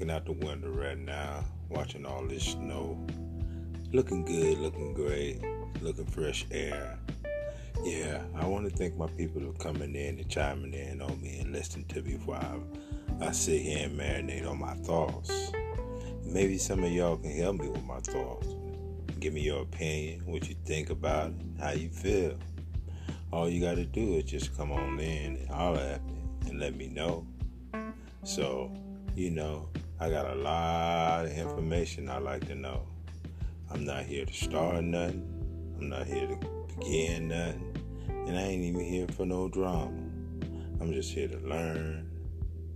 looking out the window right now, watching all this snow. Looking good, looking great, looking fresh air. Yeah, I want to thank my people for coming in and chiming in on me and listening to me while I, I sit here and marinate on my thoughts. Maybe some of y'all can help me with my thoughts. Give me your opinion, what you think about it, how you feel. All you got to do is just come on in and holler at me and let me know. So, you know, I got a lot of information I like to know. I'm not here to start nothing. I'm not here to begin nothing. And I ain't even here for no drama. I'm just here to learn,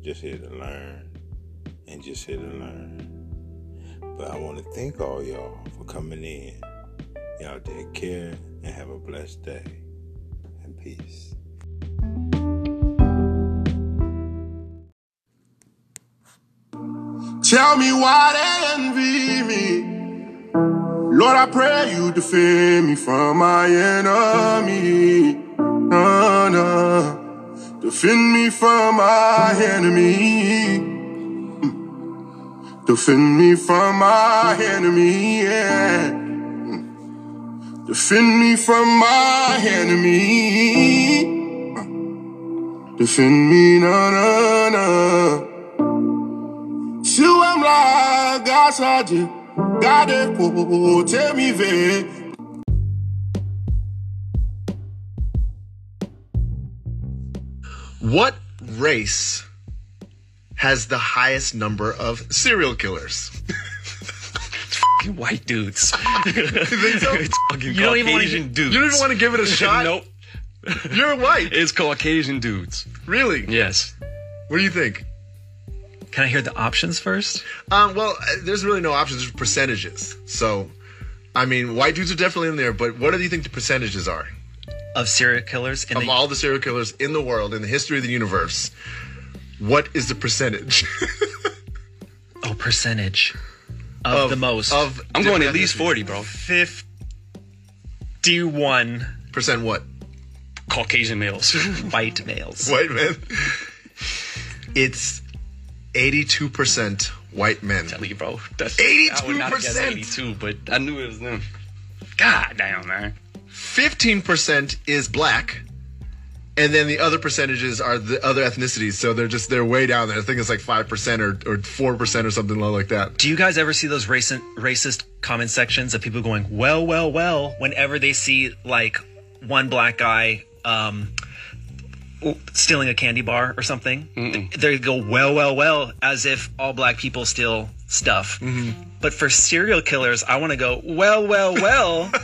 just here to learn, and just here to learn. But I want to thank all y'all for coming in. Y'all take care and have a blessed day. And peace. Tell me why they envy me. Lord, I pray you defend me from my enemy. No, no. Defend me from my enemy. Defend me from my enemy, yeah. Defend me from my enemy. Defend me, no, no, no. Se o amla gasa de gade ko tell ve. What race has the highest number of serial killers? fucking white dudes. You it's fucking You don't even wanna You get- get- dudes. don't even want to give it a shot? nope. You're white. It's Caucasian dudes. Really? Yes. What do you think? Can I hear the options first? Um, well, uh, there's really no options. There's percentages. So, I mean, white dudes are definitely in there, but what do you think the percentages are? Of serial killers in Of the all the serial killers in the world, in the history of the universe, what is the percentage oh percentage of, the most Of I'm going at least 40, bro. fifty-one Percent what? Caucasian males. white males. White men. It's 82% white men. Tell you, bro. That's, 82%. I would not have 82, but I knew it was them. God damn, man. 15% is black. And then the other percentages are the other ethnicities. So they're just, they're way down there. I think it's like 5% or, or 4% or something low like that. Do you guys ever see those racist racist comment sections of people going, "Well, well, well," whenever they see like one black guy um, stealing a candy bar or something? They go, "Well, well, well," as if all black people steal stuff. Mm-hmm. But for serial killers, I want to go, "Well, well, well."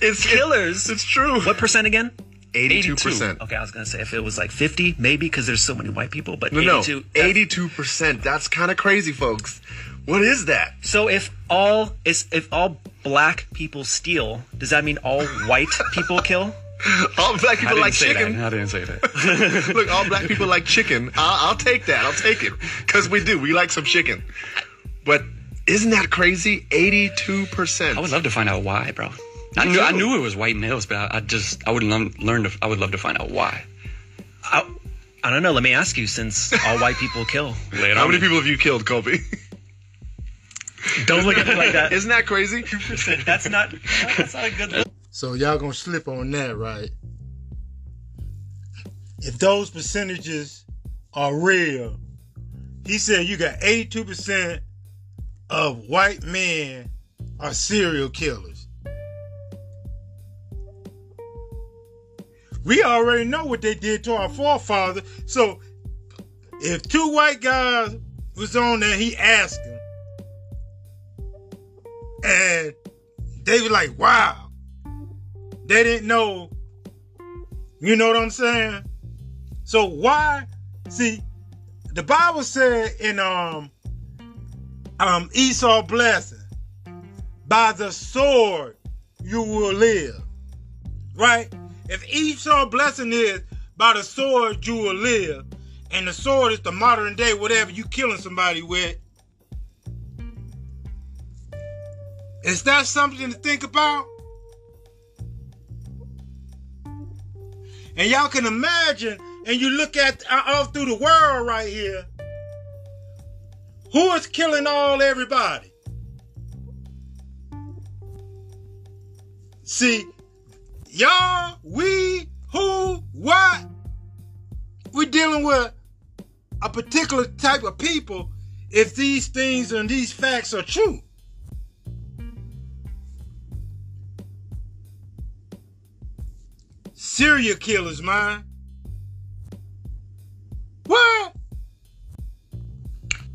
It's Killers. It's true. what percent again? 82%. Okay, I was gonna say if it was like 50, maybe because there's so many white people, but No, no. 82. that's- 82%. That's kind of crazy, folks. What is that? So if all is if all black people steal, does that mean all white people kill? All black I people didn't like say chicken. that. I didn't say that. Look, all black people like chicken. I'll, I'll take that. I'll take it. Because we do. We like some chicken. But isn't that crazy? 82%. I would love to find out why, bro. I knew, I knew it was white males, but I, I just I would learn, learn to, I would love to find out why. I, I don't know. Let me ask you, since all white people kill, Lay How many me. people have you killed, Colby? don't look at me like that. Isn't that crazy? That's not. That's not a good. Look. So y'all gonna slip on that, right? If those percentages are real, he said you got 82% of white men are serial killers. We already know what they did to our forefathers. So if two white guys was on there, he asked them. And they were like, wow. They didn't know. You know what I'm saying? So why? See, the Bible said in um um Esau blessing, by the sword you will live. Right? If Esau blessing is by the sword you will live, and the sword is the modern day whatever you killing somebody with, is that something to think about? And y'all can imagine, and you look at uh, all through the world right here, Who is killing all everybody? See, y'all, we, who, what? We're dealing with a particular type of people if these things and these facts are true. Serial killers, man. What?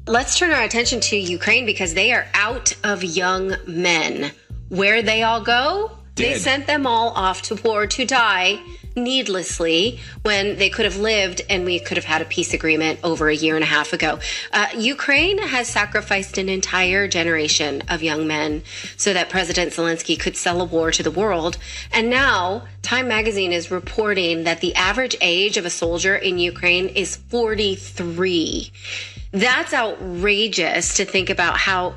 Let's turn our attention to Ukraine because they are out of young men. Where they all go? They sent them all off to war to die needlessly when they could have lived and we could have had a peace agreement over a year and a half ago. Uh, Ukraine has sacrificed an entire generation of young men so that President Zelensky could sell a war to the world. And now Time magazine is reporting that the average age of a soldier in Ukraine is 43. That's outrageous to think about how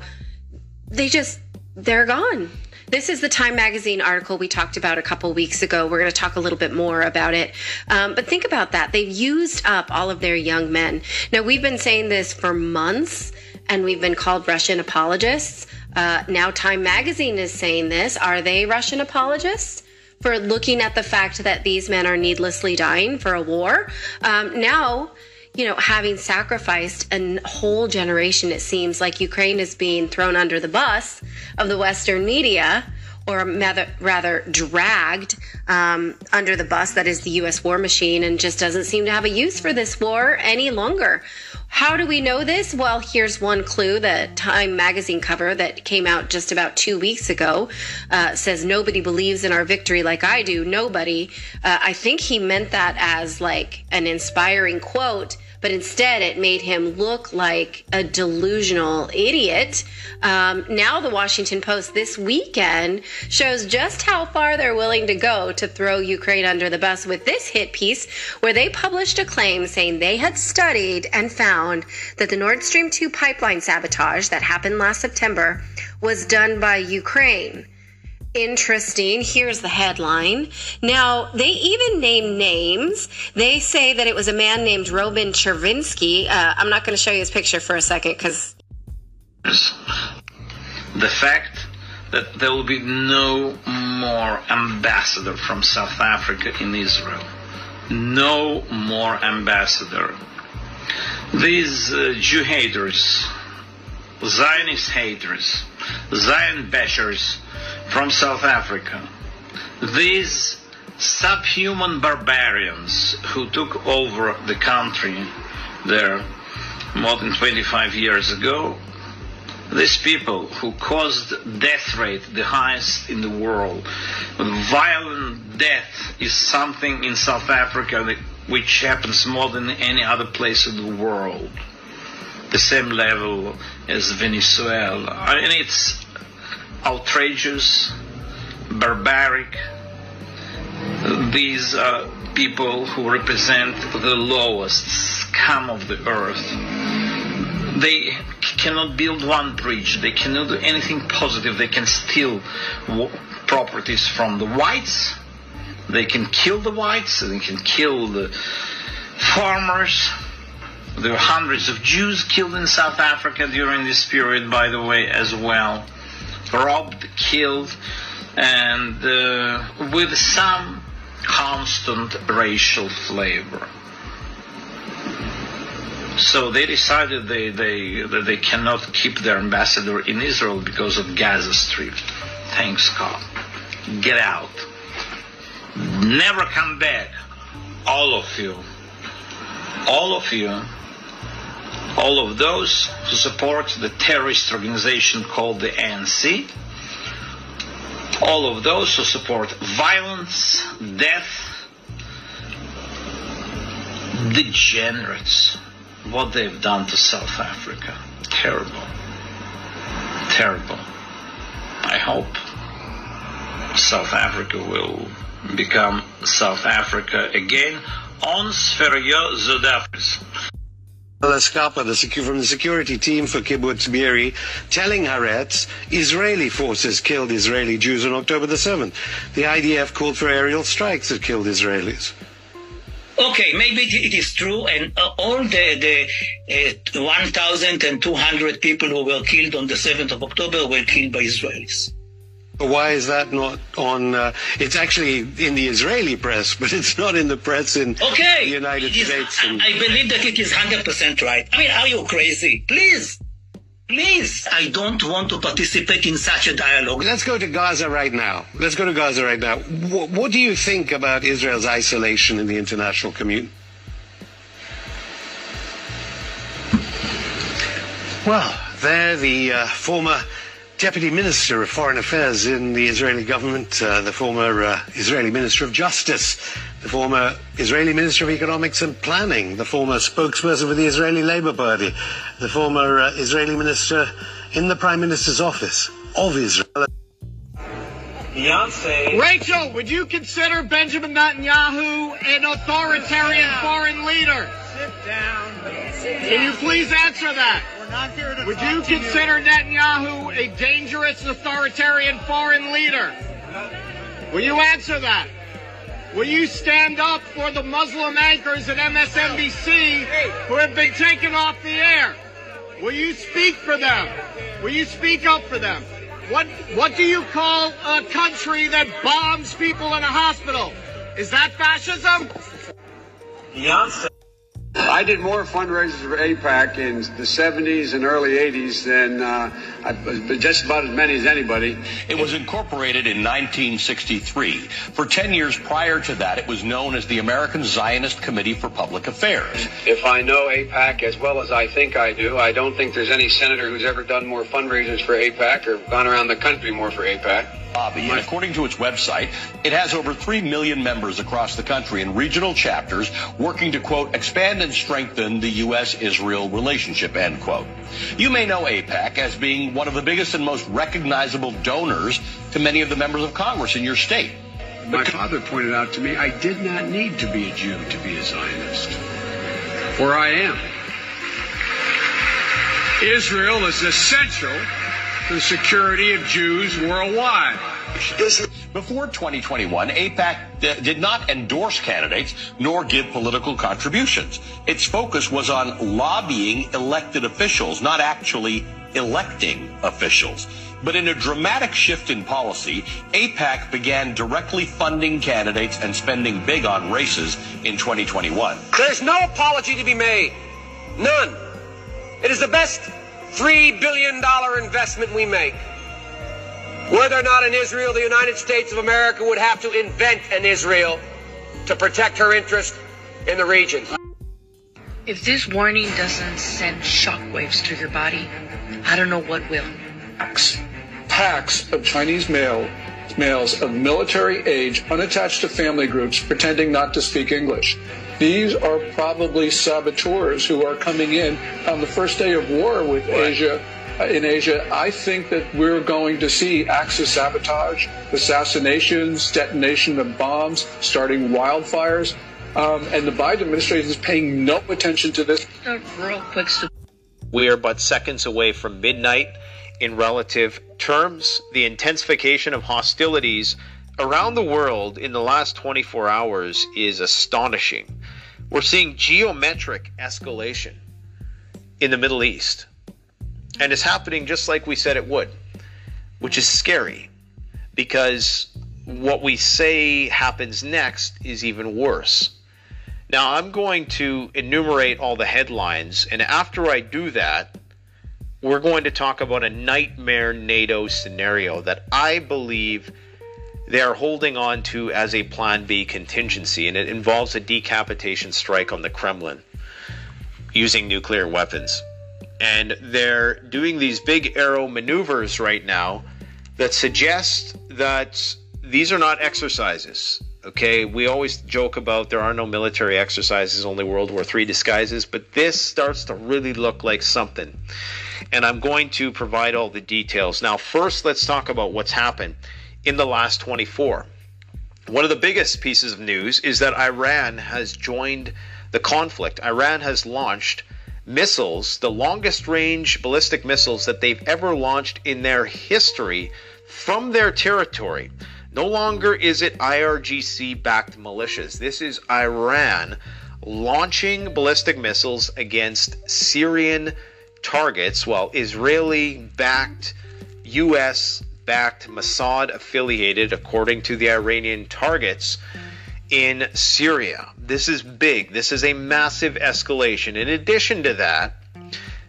they just they're gone. This is the Time Magazine article we talked about a couple weeks ago. We're going to talk a little bit more about it. Um, but think about that. They've used up all of their young men. Now, we've been saying this for months, and we've been called Russian apologists. Uh, now, Time Magazine is saying this. Are they Russian apologists? For looking at the fact that these men are needlessly dying for a war. Um, now, you know, having sacrificed a whole generation, it seems like Ukraine is being thrown under the bus of the Western media, or rather, rather dragged um, under the bus that is the U.S. war machine, and just doesn't seem to have a use for this war any longer. How do we know this? Well, here's one clue. The Time magazine cover that came out just about two weeks ago uh, says, Nobody believes in our victory like I do. Nobody. Uh, I think he meant that as like an inspiring quote but instead it made him look like a delusional idiot. Um, now, the Washington Post this weekend shows just how far they're willing to go to throw Ukraine under the bus with this hit piece, where they published a claim saying they had studied and found that the Nord Stream 2 pipeline sabotage that happened last September was done by Ukraine interesting. Here's the headline. Now, they even name names. They say that it was a man named Roman Chervinsky. Uh, I'm not going to show you his picture for a second because the fact that there will be no more ambassador from South Africa in Israel. No more ambassador. These uh, Jew haters, Zionist haters, Zion bashers from South Africa, these subhuman barbarians who took over the country there more than 25 years ago, these people who caused death rate the highest in the world. Violent death is something in South Africa that, which happens more than any other place in the world. The same level as Venezuela. And it's outrageous, barbaric. These are people who represent the lowest scum of the earth. They cannot build one bridge. They cannot do anything positive. They can steal properties from the whites. They can kill the whites. They can kill the farmers. There were hundreds of Jews killed in South Africa during this period, by the way, as well. Robbed, killed, and uh, with some constant racial flavor. So they decided they, they, they cannot keep their ambassador in Israel because of Gaza Strip. Thanks God. Get out. Never come back. All of you. All of you. All of those who support the terrorist organization called the ANC. All of those who support violence, death, degenerates what they've done to South Africa. Terrible. Terrible. I hope South Africa will become South Africa again on Sferio Zodafis. Skapa, the from the security team for Kibbutz Be'eri, telling Haaretz Israeli forces killed Israeli Jews on October the 7th. The IDF called for aerial strikes that killed Israelis. Okay, maybe it it is true, and uh, all the the uh, 1,200 people who were killed on the 7th of October were killed by Israelis. Why is that not on? Uh, it's actually in the Israeli press, but it's not in the press in Okay, the United it is- States. And, I believe that it is 100% right. I mean, are you crazy? Please, please. I don't want to participate in such a dialogue. Let's go to Gaza right now. Let's go to Gaza right now. What, what do you think about Israel's isolation in the international community? Well, there, the uh, former Deputy Minister of Foreign Affairs in the Israeli government, uh, the former uh, Israeli Minister of Justice, the former Israeli Minister of Economics and Planning, the former spokesperson for the Israeli Labour Party, the former uh, Israeli Minister in the Prime Minister's office of Israel. Beyonce. Rachel, would you consider Benjamin Netanyahu an authoritarian foreign leader? Sit down. Can you please answer that? We're not here to Would you consider Netanyahu a dangerous authoritarian foreign leader? Will you answer that? Will you stand up for the Muslim anchors at MSNBC who have been taken off the air? Will you speak for them? Will you speak up for them? What what do you call a country that bombs people in a hospital? Is that fascism? I did more fundraisers for AIPAC in the 70s and early 80s than uh, I, just about as many as anybody. It was incorporated in 1963. For 10 years prior to that, it was known as the American Zionist Committee for Public Affairs. If I know AIPAC as well as I think I do, I don't think there's any senator who's ever done more fundraisers for AIPAC or gone around the country more for AIPAC. Lobby, and according to its website, it has over 3 million members across the country in regional chapters working to, quote, expand and strengthen the U.S.-Israel relationship, end quote. You may know AIPAC as being one of the biggest and most recognizable donors to many of the members of Congress in your state. My father pointed out to me I did not need to be a Jew to be a Zionist. For I am. Israel is essential the security of Jews worldwide. Before 2021, AIPAC d- did not endorse candidates nor give political contributions. Its focus was on lobbying elected officials, not actually electing officials. But in a dramatic shift in policy, AIPAC began directly funding candidates and spending big on races in 2021. There's no apology to be made. None. It is the best $3 billion investment we make. Were there not an Israel, the United States of America would have to invent an Israel to protect her interest in the region. If this warning doesn't send shockwaves through your body, I don't know what will. packs of Chinese male, males of military age unattached to family groups pretending not to speak English. These are probably saboteurs who are coming in on the first day of war with Asia. uh, In Asia, I think that we're going to see acts of sabotage, assassinations, detonation of bombs, starting wildfires, um, and the Biden administration is paying no attention to this. Real quick, We are but seconds away from midnight in relative terms. The intensification of hostilities around the world in the last 24 hours is astonishing. We're seeing geometric escalation in the Middle East. And it's happening just like we said it would, which is scary because what we say happens next is even worse. Now, I'm going to enumerate all the headlines, and after I do that, we're going to talk about a nightmare NATO scenario that I believe they are holding on to as a Plan B contingency, and it involves a decapitation strike on the Kremlin using nuclear weapons. And they're doing these big arrow maneuvers right now that suggest that these are not exercises. Okay, we always joke about there are no military exercises, only World War III disguises, but this starts to really look like something. And I'm going to provide all the details. Now, first, let's talk about what's happened in the last 24. One of the biggest pieces of news is that Iran has joined the conflict. Iran has launched missiles, the longest range ballistic missiles that they've ever launched in their history from their territory. No longer is it IRGC backed militias. This is Iran launching ballistic missiles against Syrian targets, while Israeli backed, US backed, Mossad affiliated, according to the Iranian targets in Syria. This is big. This is a massive escalation. In addition to that,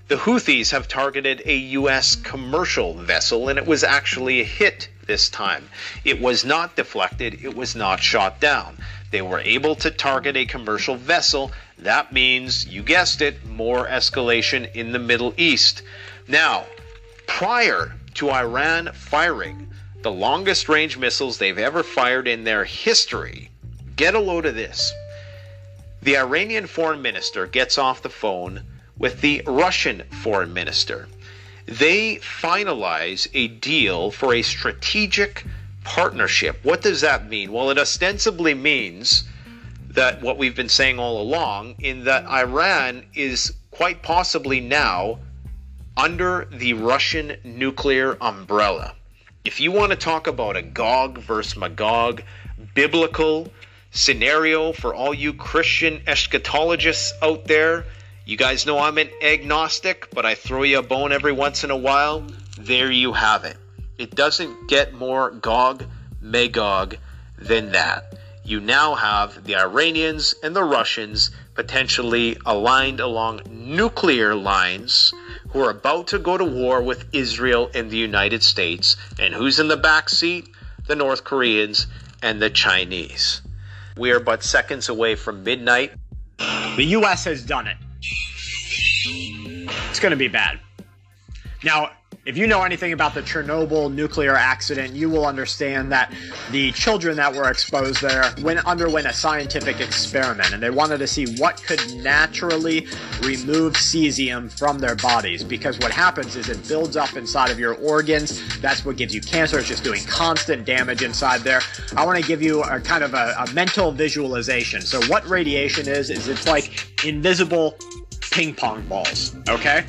the Houthis have targeted a U.S. commercial vessel, and it was actually a hit this time. It was not deflected, it was not shot down. They were able to target a commercial vessel. That means, you guessed it, more escalation in the Middle East. Now, prior to Iran firing the longest range missiles they've ever fired in their history, get a load of this. The Iranian foreign minister gets off the phone with the Russian foreign minister. They finalize a deal for a strategic partnership. What does that mean? Well, it ostensibly means that what we've been saying all along, in that Iran is quite possibly now under the Russian nuclear umbrella. If you want to talk about a Gog versus Magog biblical scenario for all you Christian eschatologists out there, you guys know I'm an agnostic, but I throw you a bone every once in a while. There you have it. It doesn't get more Gog, Magog than that. You now have the Iranians and the Russians potentially aligned along nuclear lines who are about to go to war with Israel and the United States. And who's in the back seat? The North Koreans and the Chinese. We are but seconds away from midnight. The U.S. has done it. It's going to be bad. Now, if you know anything about the Chernobyl nuclear accident, you will understand that the children that were exposed there went underwent a scientific experiment, and they wanted to see what could naturally remove cesium from their bodies. Because what happens is it builds up inside of your organs. That's what gives you cancer. It's just doing constant damage inside there. I want to give you a kind of a, a mental visualization. So, what radiation is is it's like invisible ping pong balls. Okay.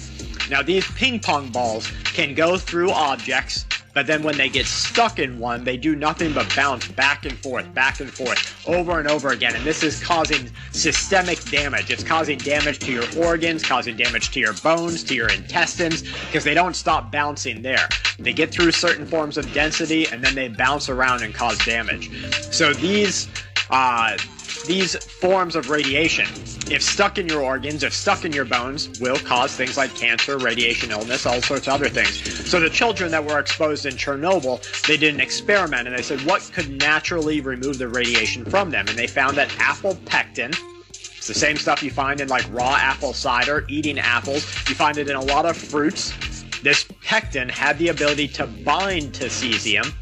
Now, these ping pong balls can go through objects, but then when they get stuck in one, they do nothing but bounce back and forth, back and forth, over and over again. And this is causing systemic damage. It's causing damage to your organs, causing damage to your bones, to your intestines, because they don't stop bouncing there. They get through certain forms of density, and then they bounce around and cause damage. So these. Uh, these forms of radiation, if stuck in your organs, if stuck in your bones, will cause things like cancer, radiation illness, all sorts of other things. So the children that were exposed in Chernobyl, they did an experiment and they said what could naturally remove the radiation from them, and they found that apple pectin. It's the same stuff you find in like raw apple cider, eating apples. You find it in a lot of fruits. This pectin had the ability to bind to cesium,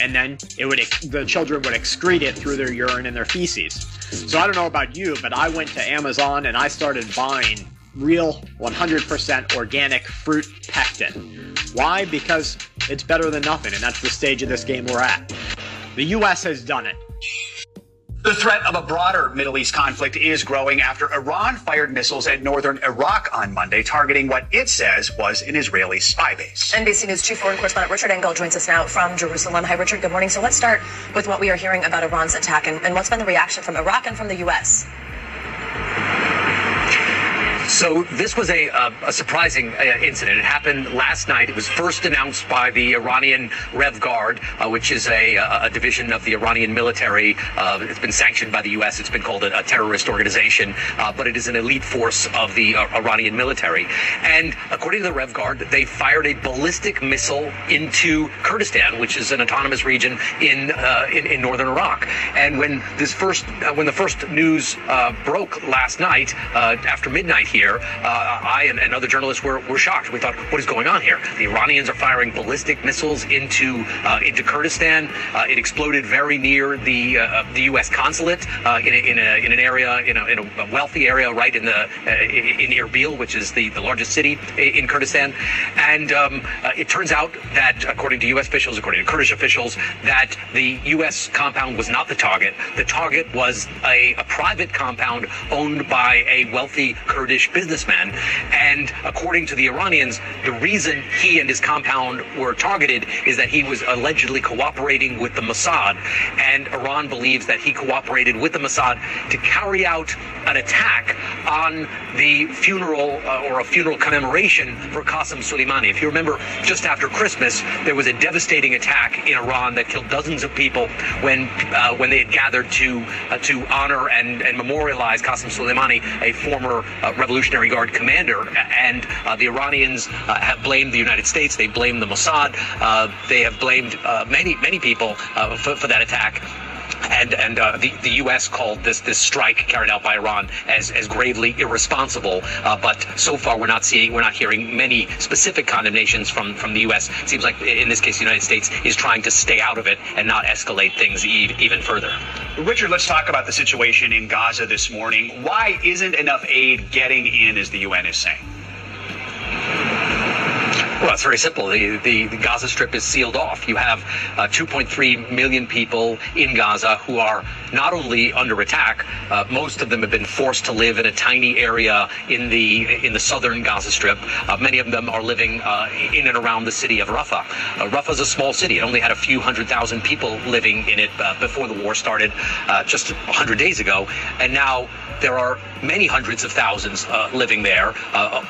and then it would the children would excrete it through their urine and their feces. So I don't know about you, but I went to Amazon and I started buying real 100% organic fruit pectin. Why? Because it's better than nothing, and that's the stage of this game we're at. The US has done it. The threat of a broader Middle East conflict is growing after Iran fired missiles at northern Iraq on Monday, targeting what it says was an Israeli spy base. NBC News chief foreign correspondent Richard Engel joins us now from Jerusalem. Hi, Richard. Good morning. So let's start with what we are hearing about Iran's attack and, and what's been the reaction from Iraq and from the U.S. So this was a, uh, a surprising uh, incident. It happened last night. It was first announced by the Iranian Rev Guard, uh, which is a, a, division of the Iranian military. Uh, it's been sanctioned by the U.S. It's been called a, a terrorist organization, uh, but it is an elite force of the uh, Iranian military. And according to the Rev Guard, they fired a ballistic missile into Kurdistan, which is an autonomous region in in, in, northern Iraq. And when this first when the first news broke last night after midnight here here, uh, I and, and, other journalists were, were shocked. We thought, what is going on here? The Iranians are firing ballistic missiles into uh, into Kurdistan. Uh, it exploded very near the the U.S. consulate in, a, in, a, in an area in a, in a wealthy area right in the in Erbil, which is the, the largest city in Kurdistan. And um, it turns out that, according to U.S. officials, according to Kurdish officials, that the U.S. compound was not the target. The target was a, a private compound owned by a wealthy Kurdish business businessman. And according to the Iranians, the reason he and his compound were targeted is that he was allegedly cooperating with the Mossad. And Iran believes that he cooperated with the Mossad to carry out an attack on the funeral uh, or a funeral commemoration for Qasem Soleimani. If you remember, just after Christmas, there was a devastating attack in Iran that killed dozens of people when uh, when they had gathered to uh, to honor and, and memorialize Qasem Soleimani, a former uh, Revolutionary Guard commander. And uh, the Iranians uh, have blamed the United States. They blame the Mossad. Uh, they have blamed many many people for, for that attack and and uh, the the U.S. called this this strike carried out by Iran as as gravely irresponsible. Uh, but so far, we're not seeing, we're not hearing many specific condemnations from from the U.S. It seems like in this case, the United States is trying to stay out of it and not escalate things e- even further. Richard, let's talk about the situation in Gaza this morning. Why isn't enough aid getting in, as the UN is saying? Well, it's very simple. The, the, the, Gaza Strip is sealed off. You have uh, 2.3 million people in Gaza who are not only under attack, uh, most of them have been forced to live in a tiny area in the in the southern Gaza Strip. Uh, many of them are living uh, in and around the city of Rafah. Uh, Rafah is a small city. It only had a few hundred thousand people living in it uh, before the war started, just 100 days ago, and now there are many hundreds of thousands living there.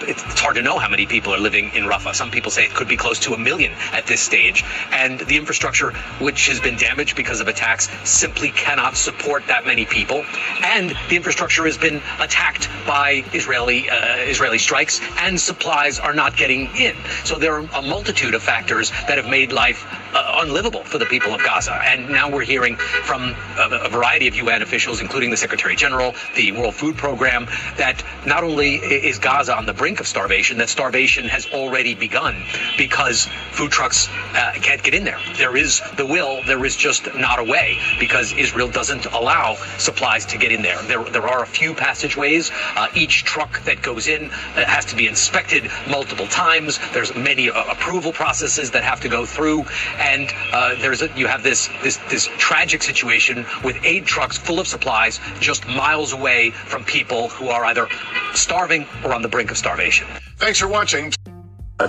it's hard to know how many people are living in Rafah. Some people say it could be close to a million at this stage, and the infrastructure, which has been damaged because of attacks, simply cannot support that many people, and the infrastructure has been attacked by Israeli uh, Israeli strikes, and supplies are not getting in. So there are a multitude of factors that have made life uh, unlivable for the people of Gaza. And now we're hearing from a, a variety of UN officials, including the Secretary General, the World Food Program, that not only is Gaza on the brink of starvation, that starvation has already begun because food trucks uh, can't get in there. There is the will, there is just not a way because Israel doesn't allow supplies to get in there. There, there are a few passageways. Uh, each truck that goes in uh, has to be inspected multiple times. There's many uh, approval processes that have to go through, and uh, there's a, you have this this this tragic situation with aid trucks full of supplies just miles away from people who are either starving or on the brink of starvation. Thanks for watching.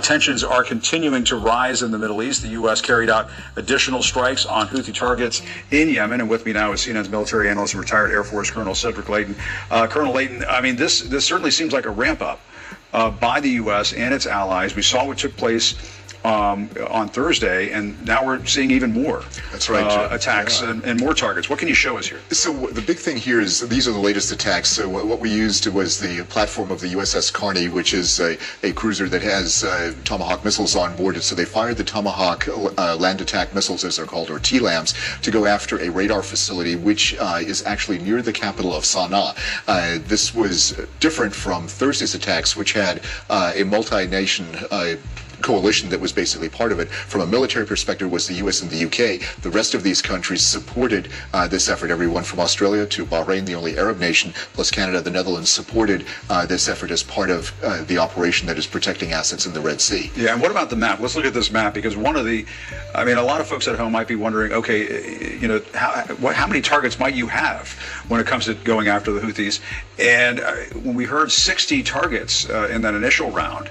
Tensions are continuing to rise in the Middle East. The U.S. carried out additional strikes on Houthi targets in Yemen. And with me now is CNN's military analyst and retired Air Force Colonel Cedric Leighton. Uh, Colonel Leighton, I mean, this, this certainly seems like a ramp up uh, by the U.S. and its allies. We saw what took place um, on Thursday, and now we're seeing even more. That's right. Uh, attacks yeah. and, and, more targets. What can you show us here? So the big thing here is these are the latest attacks. So what we used was the platform of the USS Carney, which is a, a cruiser that has uh, Tomahawk missiles on board. So they fired the Tomahawk uh, land attack missiles, as they're called, or TLAMs, to go after a radar facility, which uh, is actually near the capital of Sana'a. Uh, this was different from Thursday's attacks, which had uh, a multi-nation coalition that was basically part of it. From a military perspective, was the U.S. and the U.K. The rest of these countries supported uh, this effort. Everyone from Australia to Bahrain, the only Arab nation, plus Canada, the Netherlands, supported uh, this effort as part of uh, the operation that is protecting assets in the Red Sea. Yeah, and what about the map? Let's look at this map because one of the, I mean, a lot of folks at home might be wondering, okay, you know, how, what, how many targets might you have when it comes to going after the Houthis? And uh, when we heard 60 targets uh, in that initial round, uh,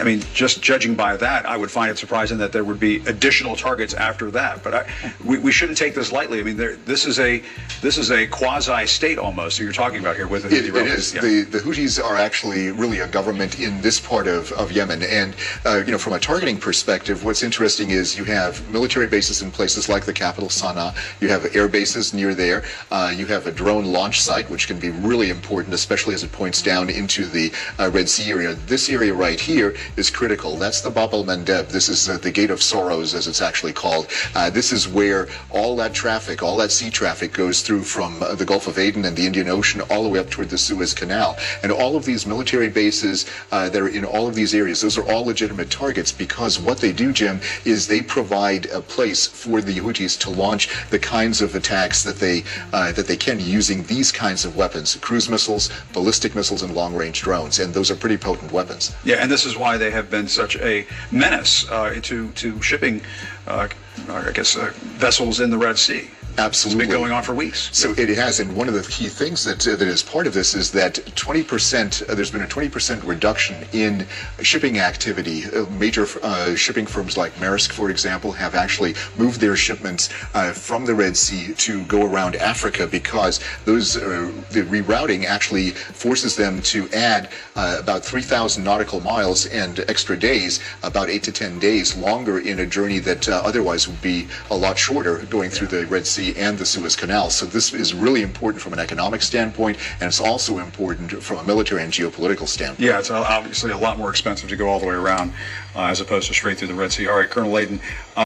I mean, just judging by that, I would find it surprising that there would be additional targets after that. But I, we, we shouldn't take this lightly. I mean, there, this is a this is a quasi state almost. That you're talking about here with the Houthi it, it is. Yeah. The the Houthis are actually really a government in this part of, of Yemen, and uh, you know, from a targeting perspective, what's interesting is you have military bases in places like the capital Sana'a. You have air bases near there. Uh, you have a drone launch site, which can be really important, especially as it points down into the uh, Red Sea area. This area right here is critical. That's the Bab el Mandeb. This is uh, the Gate of Sorrows, as it's actually called. Uh, this is where all that traffic, all that sea traffic goes through from uh, the Gulf of Aden and the Indian Ocean all the way up toward the Suez Canal. And all of these military bases that are in all of these areas, those are all legitimate targets because what they do, Jim, is they provide a place for the Houthis to launch the kinds of attacks that they uh, that they can using these kinds of weapons: cruise missiles, ballistic missiles, and long-range drones. And those are pretty potent weapons. Yeah, and this is why they have been such a menace uh, to to shipping, uh, I guess, uh, vessels in the Red Sea. Absolutely. It's been going on for weeks. So it has, and one of the key things that uh, that is part of this is that 20%. Uh, there's been a 20% reduction in shipping activity. Uh, major uh, shipping firms like Maersk, for example, have actually moved their shipments uh, from the Red Sea to go around Africa because those uh, the rerouting actually forces them to add about 3,000 nautical miles and extra days, about eight to 10 days longer in a journey that otherwise would be a lot shorter, going through the Red Sea and the Suez Canal. So this is really important from an economic standpoint, and it's also important from a military and geopolitical standpoint. Yeah, it's obviously a lot more expensive to go all the way around uh, as opposed to straight through the Red Sea. All right, Colonel Leighton. Uh-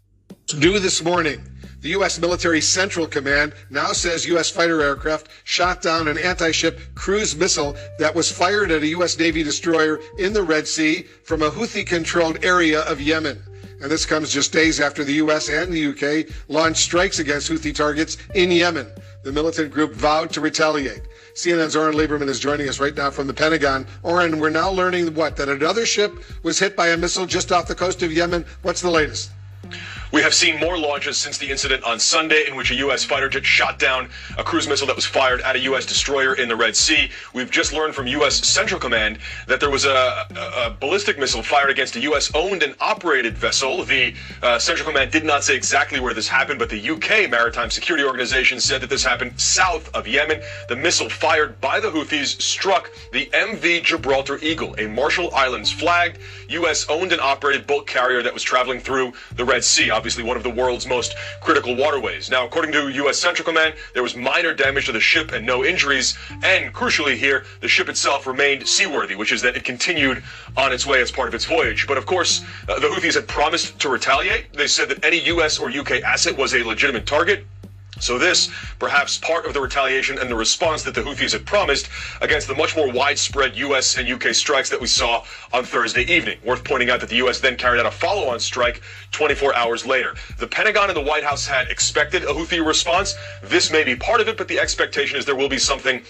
New this morning. The U.S. Military Central Command now says U.S. fighter aircraft shot down an anti ship cruise missile that was fired at a U.S. Navy destroyer in the Red Sea from a Houthi controlled area of Yemen. And this comes just days after the U.S. and the U.K. launched strikes against Houthi targets in Yemen. The militant group vowed to retaliate. CNN's Oren Liebermann is joining us right now from the Pentagon. Oren, we're now learning what? That another ship was hit by a missile just off the coast of Yemen. What's the latest? We have seen more launches since the incident on Sunday in which a U.S. fighter jet shot down a cruise missile that was fired at a U.S. destroyer in the Red Sea. We've just learned from U.S. Central Command that there was a, a, a ballistic missile fired against a U.S. owned and operated vessel. The uh, Central Command did not say exactly where this happened, but the U.K. Maritime Security Organization said that this happened south of Yemen. The missile fired by the Houthis struck the MV Gibraltar Eagle, a Marshall Islands flagged U.S. owned and operated bulk carrier that was traveling through the Red Sea one of the world's most critical waterways. Now, according to U.S. Central Command, there was minor damage to the ship and no injuries. And crucially here, the ship itself remained seaworthy, which is that it continued on its way as part of its voyage. But of course, uh, the Houthis had promised to retaliate. They said that any U.S. or U.K. asset was a legitimate target. So this, perhaps part of the retaliation and the response that the Houthis had promised against the much more widespread U.S. and U.K. strikes that we saw on Thursday evening. Worth pointing out that the U.S. then carried out a follow-on strike 24 hours later. The Pentagon and the White House had expected a Houthi response. This may be part of it, but the expectation is there will be something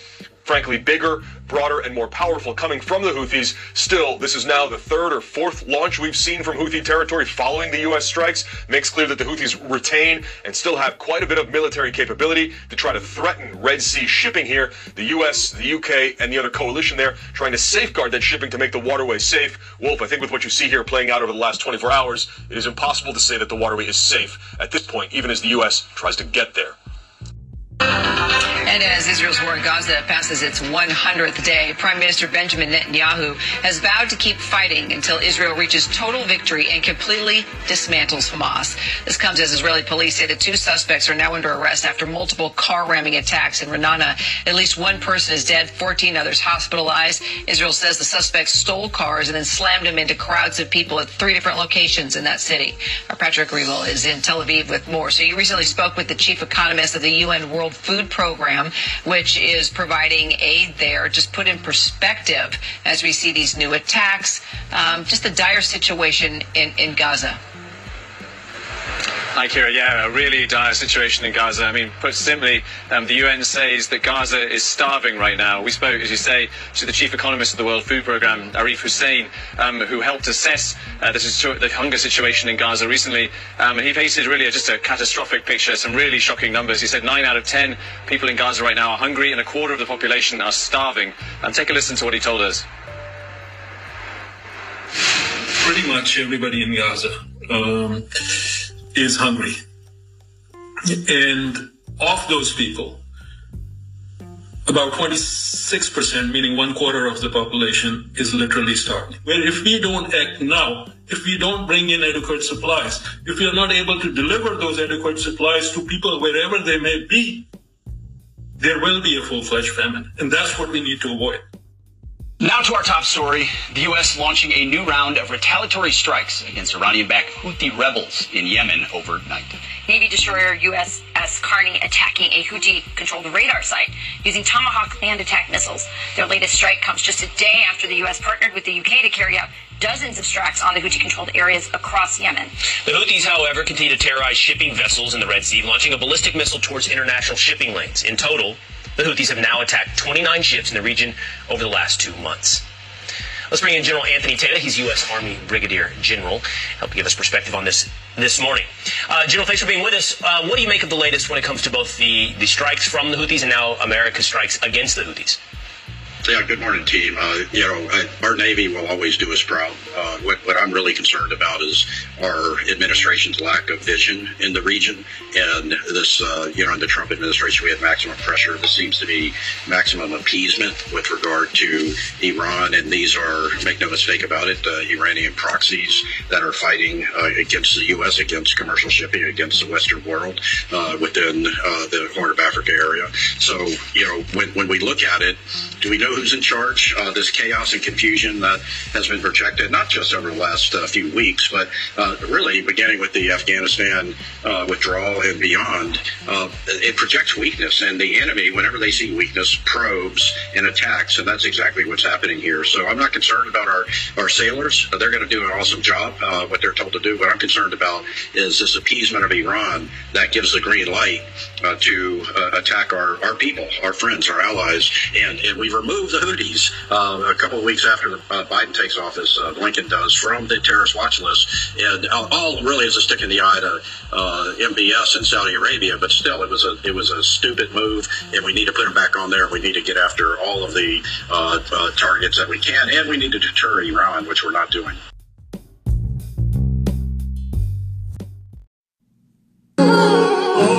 frankly bigger, broader, and more powerful coming from the Houthis. Still, this is now the third or fourth launch we've seen from Houthi territory following the U.S. strikes. Makes clear that the Houthis retain and still have quite a bit of military capability to try to threaten Red Sea shipping here. The U.S., the U.K., and the other coalition there trying to safeguard that shipping to make the waterway safe. Wolf, I think with what you see here playing out over the last 24 hours, it is impossible to say that the waterway is safe at this point, even as the U.S. tries to get there. And as Israel's war in Gaza passes its 100th day, Prime Minister Benjamin Netanyahu has vowed to keep fighting until Israel reaches total victory and completely dismantles Hamas. This comes as Israeli police say the two suspects are now under arrest after multiple car ramming attacks in Ra'anana. At least one person is dead, 14 others hospitalized. Israel says the suspects stole cars and then slammed them into crowds of people at three different locations in that city. Our Patrick Reevell is in Tel Aviv with more. So you recently spoke with the chief economist of the UN World Food Program, which is providing aid there. Just put in perspective as we see these new attacks, um, just the dire situation in, in Gaza. Hi, Kira. Yeah, a really dire situation in Gaza. I mean, put simply, um, the UN says that Gaza is starving right now. We spoke, as you say, to the chief economist of the World Food Programme, Arif Hussein, um, who helped assess uh, the, the, hunger situation in Gaza recently. Um, and he painted really just a catastrophic picture, some really shocking numbers. He said nine out of ten people in Gaza right now are hungry, and a quarter of the population are starving. And take a listen to what he told us. Pretty much everybody in Gaza um, is hungry. And of those people, about 26%, meaning one quarter of the population, is literally starving. Well, if we don't act now, if we don't bring in adequate supplies, if we are not able to deliver those adequate supplies to people wherever they may be, there will be a full-fledged famine. And that's what we need to avoid. Now to our top story. The U.S. launching a new round of retaliatory strikes against Iranian-backed Houthi rebels in Yemen overnight. Navy destroyer USS Carney attacking a Houthi-controlled radar site using Tomahawk land attack missiles. Their latest strike comes just a day after the U.S. partnered with the UK to carry out dozens of strikes on the Houthi-controlled areas across Yemen. The Houthis, however, continue to terrorize shipping vessels in the Red Sea, launching a ballistic missile towards international shipping lanes. In total, the Houthis have now attacked 29 ships in the region over the last two months. Let's bring in General Anthony Tata. He's U.S. Army Brigadier General. Help give us perspective on this this morning. Uh, General, thanks for being with us. Uh, what do you make of the latest when it comes to both the, the strikes from the Houthis and now America's strikes against the Houthis? Yeah, good morning, team. Uh, you know, our Navy will always do us proud. Uh, what, what, I'm really concerned about is our administration's lack of vision in the region. And this, uh, you know, in the Trump administration, we have maximum pressure. This seems to be maximum appeasement with regard to Iran. And these are, make no mistake about it, uh, Iranian proxies that are fighting uh, against the U.S., against commercial shipping, against the Western world uh, within the Horn of Africa area. So, you know, when, when we look at it, do we know who's in charge? Uh, this chaos and confusion that has been projected not just over the last uh, few weeks, but uh, really beginning with the Afghanistan uh, withdrawal and beyond, it projects weakness. And the enemy, whenever they see weakness, probes and attacks. And that's exactly what's happening here. So I'm not concerned about our, our sailors. They're going to do an awesome job, what they're told to do. What I'm concerned about is this appeasement of Iran that gives the green light to attack our, our people, our friends, our allies. And, and we remove the Houthis uh, a couple of weeks after uh, Biden takes office, uh, Blinken does, from the terrorist watch list. And all really is a stick in the eye to uh, MBS in Saudi Arabia, but still, it was a it was a stupid move, and we need to put them back on there. We need to get after all of the uh, uh, targets that we can, and we need to deter Iran, which we're not doing.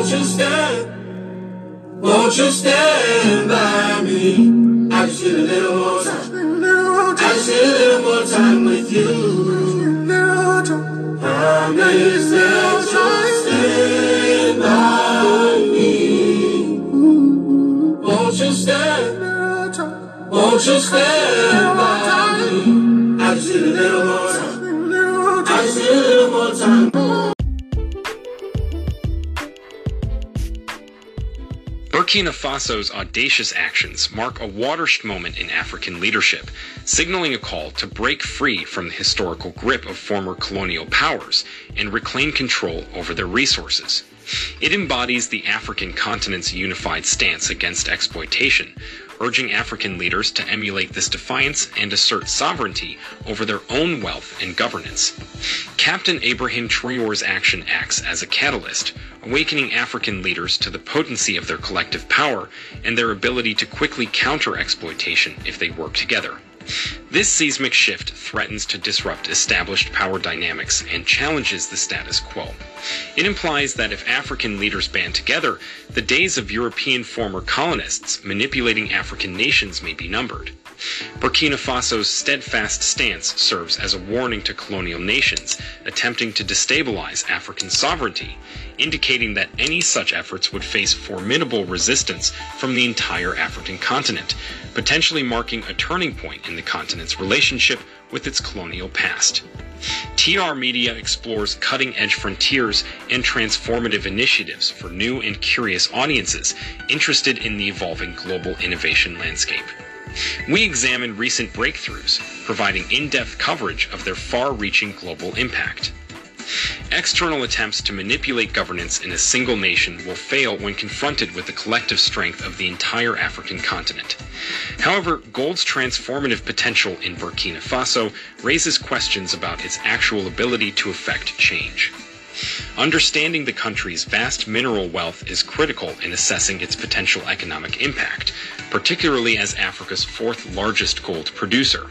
Won't you stand? Won't you stand by me? I just need a little more time. I just need a little more time with you. Promise that you'll stand by me. Won't you stand? Won't you stand by me? Burkina Faso's audacious actions mark a watershed moment in African leadership, signaling a call to break free from the historical grip of former colonial powers and reclaim control over their resources. It embodies the African continent's unified stance against exploitation, urging African leaders to emulate this defiance and assert sovereignty over their own wealth and governance. Captain Ibrahim Traore's action acts as a catalyst, awakening African leaders to the potency of their collective power and their ability to quickly counter exploitation if they work together. This seismic shift threatens to disrupt established power dynamics and challenges the status quo. It implies that if African leaders band together, the days of European former colonists manipulating African nations may be numbered. Burkina Faso's steadfast stance serves as a warning to colonial nations attempting to destabilize African sovereignty, indicating that any such efforts would face formidable resistance from the entire African continent, potentially marking a turning point in the continent's relationship with its colonial past. TR Media explores cutting edge frontiers and transformative initiatives for new and curious audiences interested in the evolving global innovation landscape. We examine recent breakthroughs, providing in depth coverage of their far reaching global impact. External attempts to manipulate governance in a single nation will fail when confronted with the collective strength of the entire African continent. However, gold's transformative potential in Burkina Faso raises questions about its actual ability to effect change. Understanding the country's vast mineral wealth is critical in assessing its potential economic impact, particularly as Africa's fourth largest gold producer.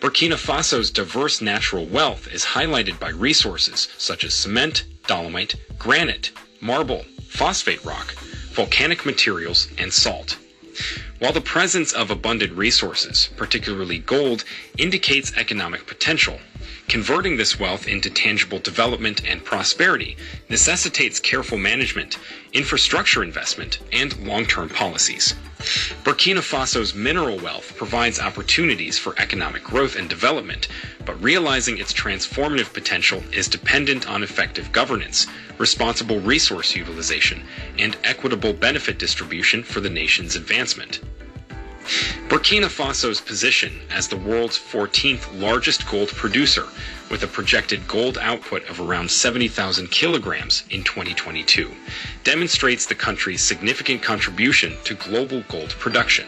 Burkina Faso's diverse natural wealth is highlighted by resources such as cement, dolomite, granite, marble, phosphate rock, volcanic materials, and salt. While the presence of abundant resources, particularly gold, indicates economic potential, Converting this wealth into tangible development and prosperity necessitates careful management, infrastructure investment, and long term policies. Burkina Faso's mineral wealth provides opportunities for economic growth and development, but realizing its transformative potential is dependent on effective governance, responsible resource utilization, and equitable benefit distribution for the nation's advancement. Burkina Faso's position as the world's 14th largest gold producer, with a projected gold output of around 70,000 kilograms in 2022, demonstrates the country's significant contribution to global gold production.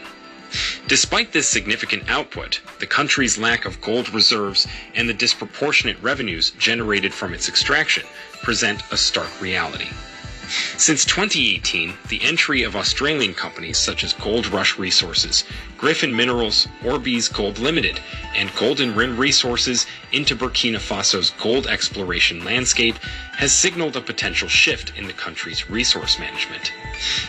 Despite this significant output, the country's lack of gold reserves and the disproportionate revenues generated from its extraction present a stark reality. Since 2018, the entry of Australian companies such as Gold Rush Resources, Gryphon Minerals, Orbis Gold Limited, and Golden Rim Resources into Burkina Faso's gold exploration landscape has signaled a potential shift in the country's resource management.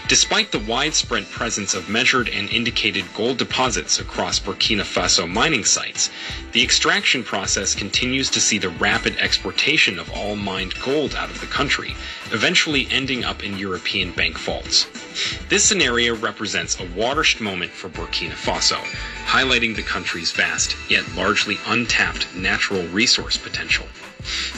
Despite the widespread presence of measured and indicated gold deposits across Burkina Faso mining sites, the extraction process continues to see the rapid exportation of all mined gold out of the country, eventually ending up in European bank vaults. This scenario represents a watershed moment for Burkina Faso, highlighting the country's vast, yet largely untapped natural resource potential.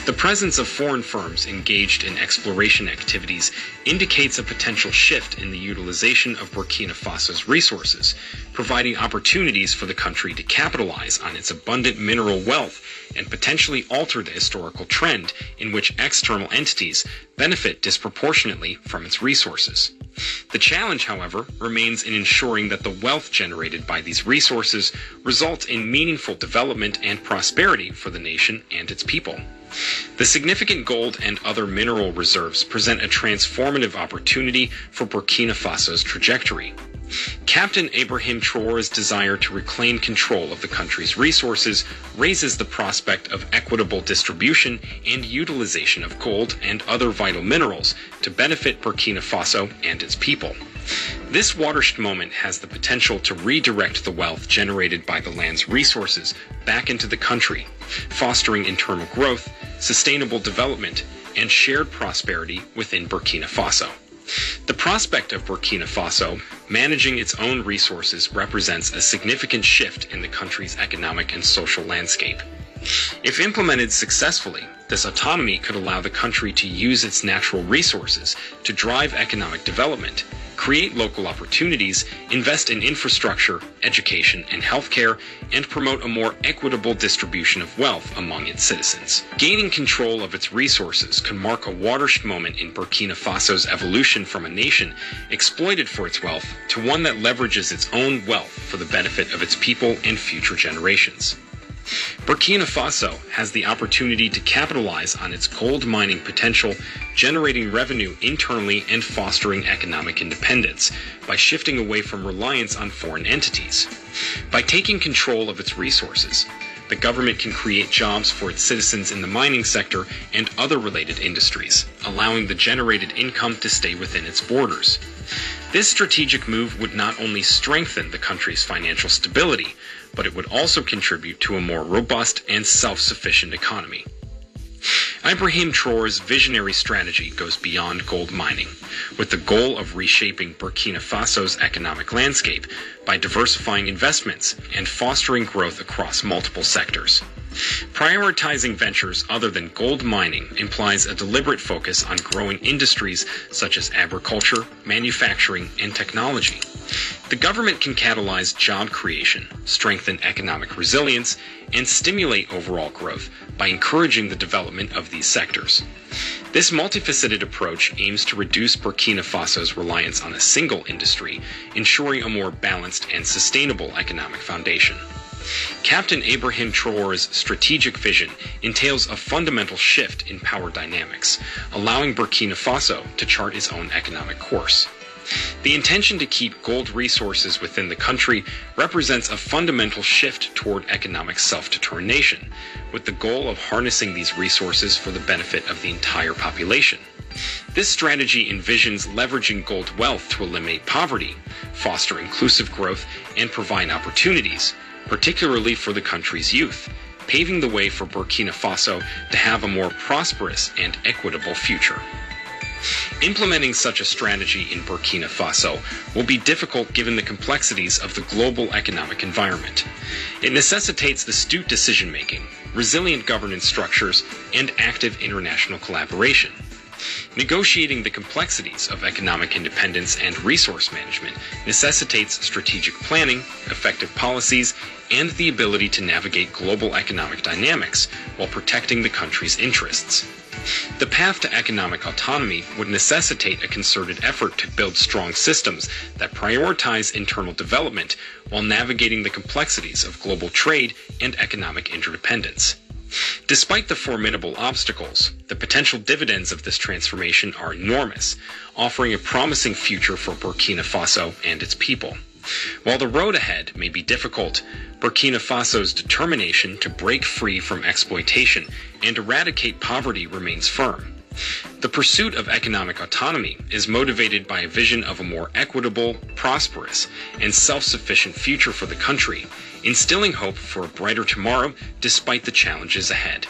The presence of foreign firms engaged in exploration activities indicates a potential shift in the utilization of Burkina Faso's resources, providing opportunities for the country to capitalize on its abundant mineral wealth and potentially alter the historical trend in which external entities benefit disproportionately from its resources. The challenge, however, remains in ensuring that the wealth generated by these resources results in meaningful development and prosperity for the nation and its people. The significant gold and other mineral reserves present a transformative opportunity for Burkina Faso's trajectory. Captain Ibrahim Traore's desire to reclaim control of the country's resources raises the prospect of equitable distribution and utilization of gold and other vital minerals to benefit Burkina Faso and its people. This watershed moment has the potential to redirect the wealth generated by the land's resources back into the country, fostering internal growth, sustainable development, and shared prosperity within Burkina Faso. The prospect of Burkina Faso managing its own resources represents a significant shift in the country's economic and social landscape. If implemented successfully, this autonomy could allow the country to use its natural resources to drive economic development, create local opportunities, invest in infrastructure, education, and healthcare, and promote a more equitable distribution of wealth among its citizens. Gaining control of its resources could mark a watershed moment in Burkina Faso's evolution from a nation exploited for its wealth to one that leverages its own wealth for the benefit of its people and future generations. Burkina Faso has the opportunity to capitalize on its gold mining potential, generating revenue internally and fostering economic independence by shifting away from reliance on foreign entities. By taking control of its resources, the government can create jobs for its citizens in the mining sector and other related industries, allowing the generated income to stay within its borders. This strategic move would not only strengthen the country's financial stability, but it would also contribute to a more robust and self sufficient economy. Ibrahim Traore's visionary strategy goes beyond gold mining, with the goal of reshaping Burkina Faso's economic landscape by diversifying investments and fostering growth across multiple sectors. Prioritizing ventures other than gold mining implies a deliberate focus on growing industries such as agriculture, manufacturing, and technology. The government can catalyze job creation, strengthen economic resilience, and stimulate overall growth by encouraging the development of these sectors. This multifaceted approach aims to reduce Burkina Faso's reliance on a single industry, ensuring a more balanced and sustainable economic foundation. Captain Ibrahim Traore's strategic vision entails a fundamental shift in power dynamics, allowing Burkina Faso to chart its own economic course. The intention to keep gold resources within the country represents a fundamental shift toward economic self determination, with the goal of harnessing these resources for the benefit of the entire population. This strategy envisions leveraging gold wealth to eliminate poverty, foster inclusive growth, and provide opportunities, particularly for the country's youth, paving the way for Burkina Faso to have a more prosperous and equitable future. Implementing such a strategy in Burkina Faso will be difficult given the complexities of the global economic environment. It necessitates astute decision making, resilient governance structures, and active international collaboration. Negotiating the complexities of economic independence and resource management necessitates strategic planning, effective policies, and the ability to navigate global economic dynamics while protecting the country's interests. The path to economic autonomy would necessitate a concerted effort to build strong systems that prioritize internal development while navigating the complexities of global trade and economic interdependence. Despite the formidable obstacles, the potential dividends of this transformation are enormous, offering a promising future for Burkina Faso and its people. While the road ahead may be difficult, Burkina Faso's determination to break free from exploitation and eradicate poverty remains firm. The pursuit of economic autonomy is motivated by a vision of a more equitable, prosperous, and self sufficient future for the country, instilling hope for a brighter tomorrow despite the challenges ahead.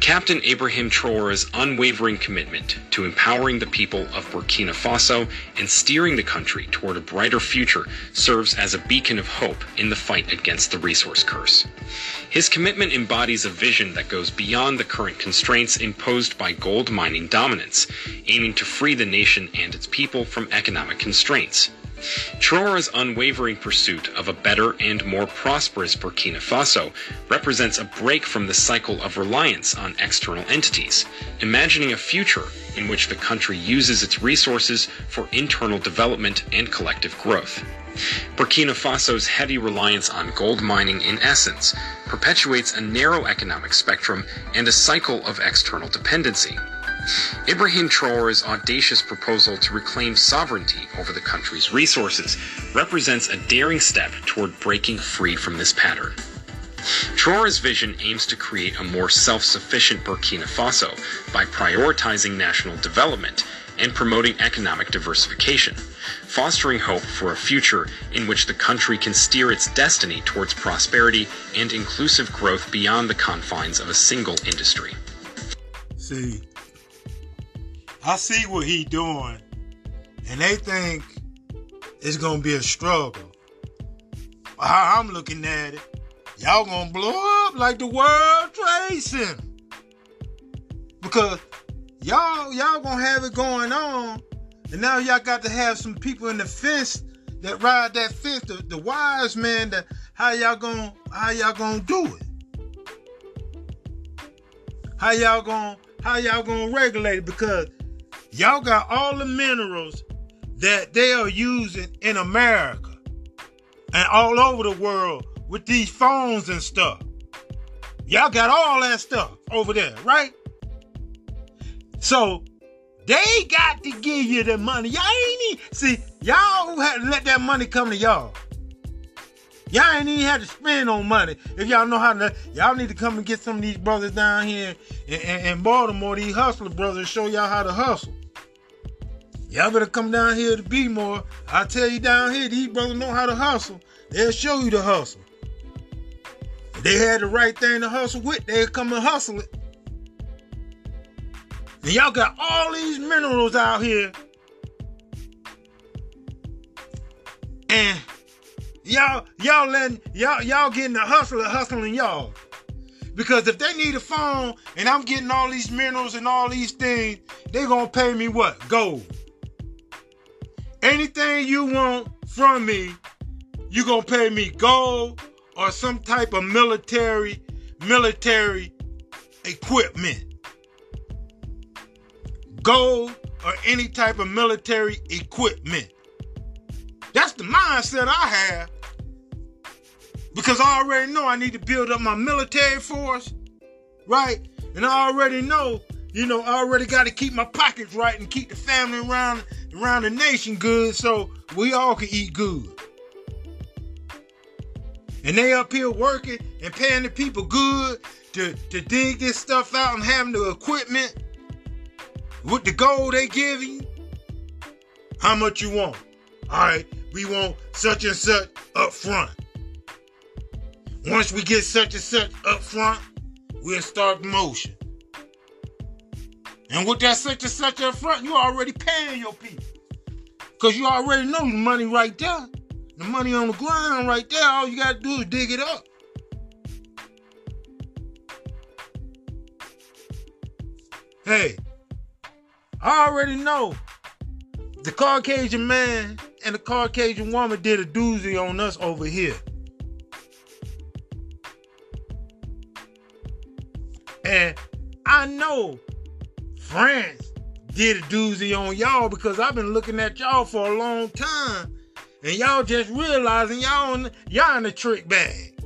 Captain Ibrahim Traore's unwavering commitment to empowering the people of Burkina Faso and steering the country toward a brighter future serves as a beacon of hope in the fight against the resource curse. His commitment embodies a vision that goes beyond the current constraints imposed by gold mining dominance, aiming to free the nation and its people from economic constraints. Traore's unwavering pursuit of a better and more prosperous Burkina Faso represents a break from the cycle of reliance on external entities, imagining a future in which the country uses its resources for internal development and collective growth. Burkina Faso's heavy reliance on gold mining, in essence, perpetuates a narrow economic spectrum and a cycle of external dependency. Ibrahim Traore's audacious proposal to reclaim sovereignty over the country's resources represents a daring step toward breaking free from this pattern. Traore's vision aims to create a more self sufficient Burkina Faso by prioritizing national development and promoting economic diversification, fostering hope for a future in which the country can steer its destiny towards prosperity and inclusive growth beyond the confines of a single industry. See, I see what he doing, and they think it's gonna be a struggle. How I'm looking at it, y'all gonna blow up like the World Trade Center because y'all y'all gonna have it going on, and now y'all got to have some people in the fence that ride that fence, the, the wise man. That how y'all gonna how y'all gonna do it? How y'all gonna how y'all gonna regulate it? Because y'all got all the minerals that they are using in America and all over the world with these phones and stuff. Y'all got all that stuff over there, right? So they got to give you the money. Y'all ain't even, see, y'all who had to let that money come to y'all. Y'all ain't even had to spend on money. If y'all know how to, y'all need to come and get some of these brothers down here in, in, in Baltimore, these hustler brothers, show y'all how to hustle. Y'all better come down here to be more. I tell you down here, these brothers know how to hustle. They'll show you the hustle. If they had the right thing to hustle with, they'll come and hustle it. And y'all got all these minerals out here. And y'all, y'all letting y'all, y'all getting the hustler hustling y'all. Because if they need a phone and I'm getting all these minerals and all these things, they gonna pay me what? Gold. Anything you want from me, you gonna pay me gold or some type of military, military equipment. Gold or any type of military equipment. That's the mindset I have. Because I already know I need to build up my military force, right? And I already know, you know, I already got to keep my pockets right and keep the family around around the nation good so we all can eat good. And they up here working and paying the people good to, to dig this stuff out and having the equipment with the gold they give you. How much you want? All right, we want such and such up front. Once we get such and such up front, we'll start the motion. And with that such and such up front, you already paying your people. Because you already know the money right there. The money on the ground right there. All you got to do is dig it up. Hey, I already know the Caucasian man and the Caucasian woman did a doozy on us over here. And I know France did a doozy on y'all because I've been looking at y'all for a long time. And y'all just realizing y'all in, y'all in the trick bag.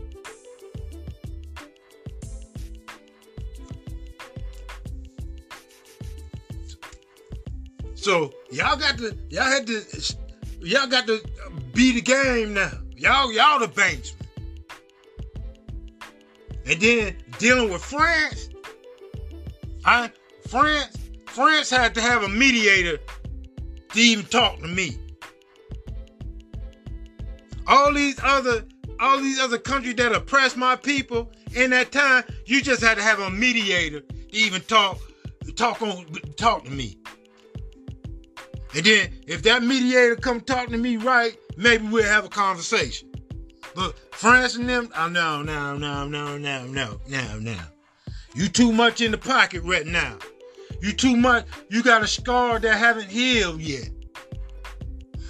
So y'all got to y'all had to y'all got to be the game now. Y'all y'all the banksmen. And then dealing with France, I France France had to have a mediator to even talk to me. All these other all these other countries that oppress my people in that time, you just had to have a mediator to even talk talk on talk to me. And then if that mediator come talk to me right, maybe we'll have a conversation. But France and them, oh no, no, no, no, no, no, no, no. You too much in the pocket right now. You too much, you got a scar that haven't healed yet.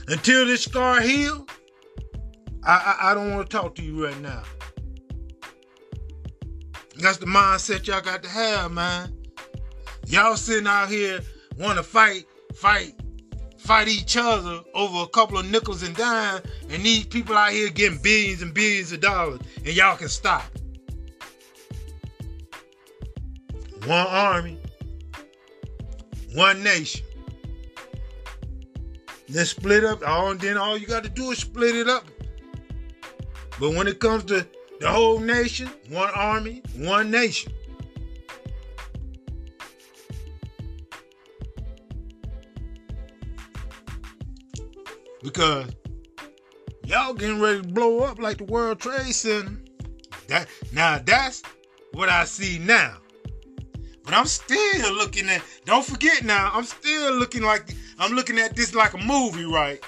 Until this scar heals, I, I, I don't want to talk to you right now. That's the mindset y'all got to have, man. Y'all sitting out here want to fight, fight, fight each other over a couple of nickels and dimes, and these people out here getting billions and billions of dollars, and y'all can stop. One army, one nation. Then split up. All and then all you got to do is split it up. But when it comes to the whole nation, one army, one nation. Because y'all getting ready to blow up like the World Trade Center. That now that's what I see now. But I'm still looking at don't forget now, I'm still looking like I'm looking at this like a movie, right?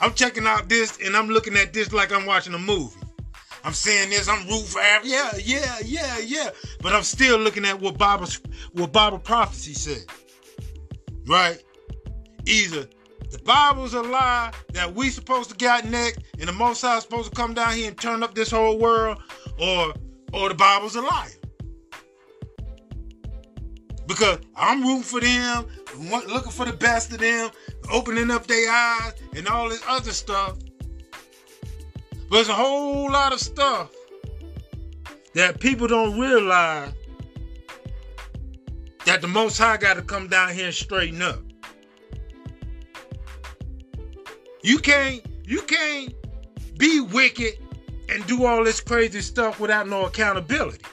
I'm checking out this and I'm looking at this like I'm watching a movie. I'm saying this, I'm rooting for. Yeah, yeah, yeah, yeah. But I'm still looking at what Bible what Bible prophecy said. Right? Either the Bible's a lie that we supposed to get next, and the Most High supposed to come down here and turn up this whole world, or or the Bible's a liar. Because I'm rooting for them, looking for the best of them, opening up their eyes, and all this other stuff. But there's a whole lot of stuff that people don't realize that the Most High got to come down here and straighten up. You can't you can't be wicked and do all this crazy stuff without no accountability.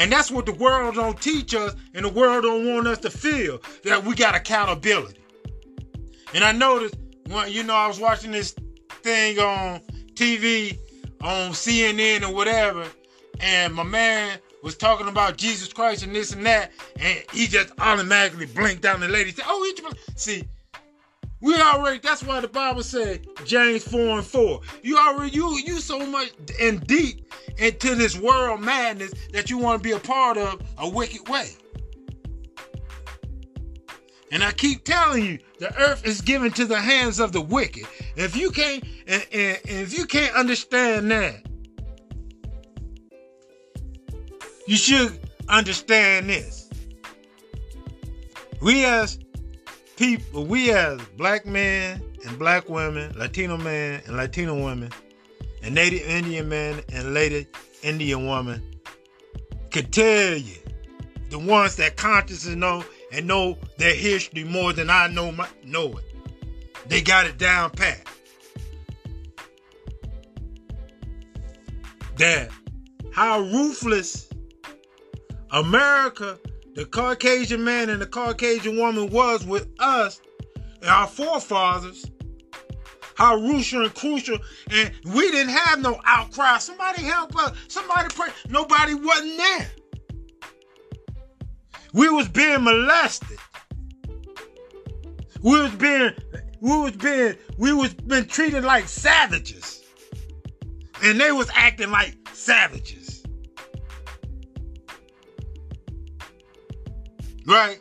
And that's what the world don't teach us, and the world don't want us to feel that we got accountability. And I noticed when you know I was watching this thing on TV on CNN or whatever, and my man was talking about Jesus Christ and this and that, and he just automatically blinked down the lady. Said, "Oh, he see." We already that's why the Bible said James 4 and 4. You already you you so much and deep into this world madness that you want to be a part of a wicked way. And I keep telling you, the earth is given to the hands of the wicked. If you can't and, and, and if you can't understand that, you should understand this. We as people, we as black men and black women, Latino men and Latino women, and Native Indian men and Native Indian women could tell you, the ones that consciously know and know their history more than I know my, know it. They got it down pat. That how ruthless America the Caucasian man and the Caucasian woman was with us and our forefathers, how crucial and crucial, and we didn't have no outcry. Somebody help us. Somebody pray. Nobody wasn't there. We was being molested. We was being, we was being, we was been treated like savages, and they was acting like savages. Right?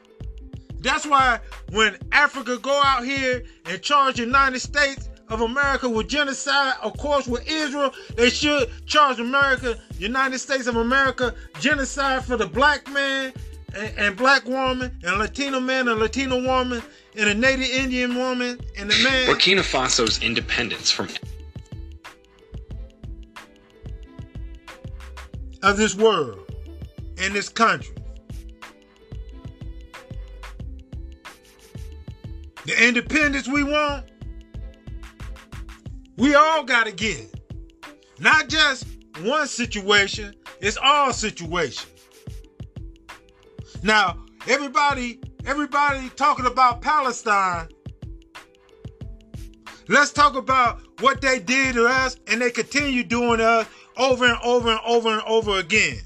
That's why when Africa go out here and charge the United States of America with genocide, of course with Israel, they should charge America, United States of America, genocide for the black man and, and black woman, and Latino man, and Latino woman, and a Native Indian woman, and a man. Burkina Faso's independence from of this world and this country. The independence we want, we all got to get. Not just one situation, it's all situations. Now, everybody, everybody talking about Palestine. Let's talk about what they did to us and they continue doing to us over and over and over and over again.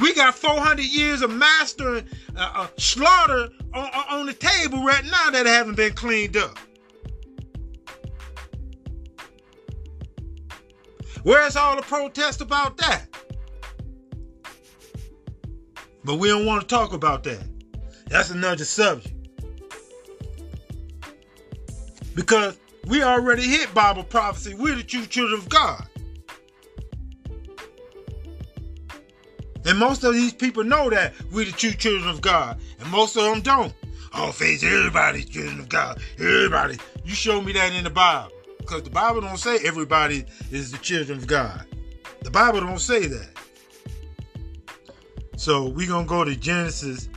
We got 400 years of mastering uh, uh, slaughter on, on the table right now that haven't been cleaned up. Where's all the protest about that? But we don't want to talk about that. That's another subject. Because we already hit Bible prophecy. We're the true children of God. And most of these people know that we're the true children of God. And most of them don't. Oh, face everybody's children of God. Everybody. You show me that in the Bible. Because the Bible don't say everybody is the children of God. The Bible don't say that. So we're going to go to Genesis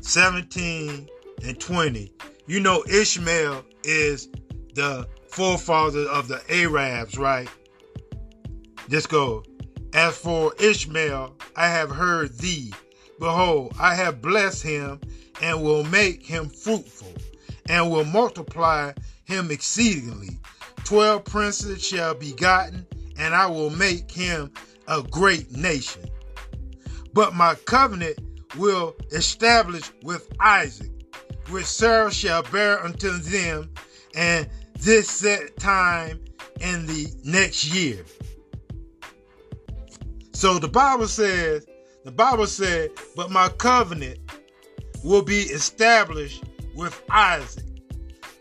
17 and 20. You know Ishmael is the forefather of the Arabs, right? Let's go. As for Ishmael, I have heard thee. Behold, I have blessed him and will make him fruitful and will multiply him exceedingly. Twelve princes shall be gotten, and I will make him a great nation. But my covenant will establish with Isaac, which Sarah shall bear unto them, and this set time in the next year. So the Bible says, the Bible said, but my covenant will be established with Isaac.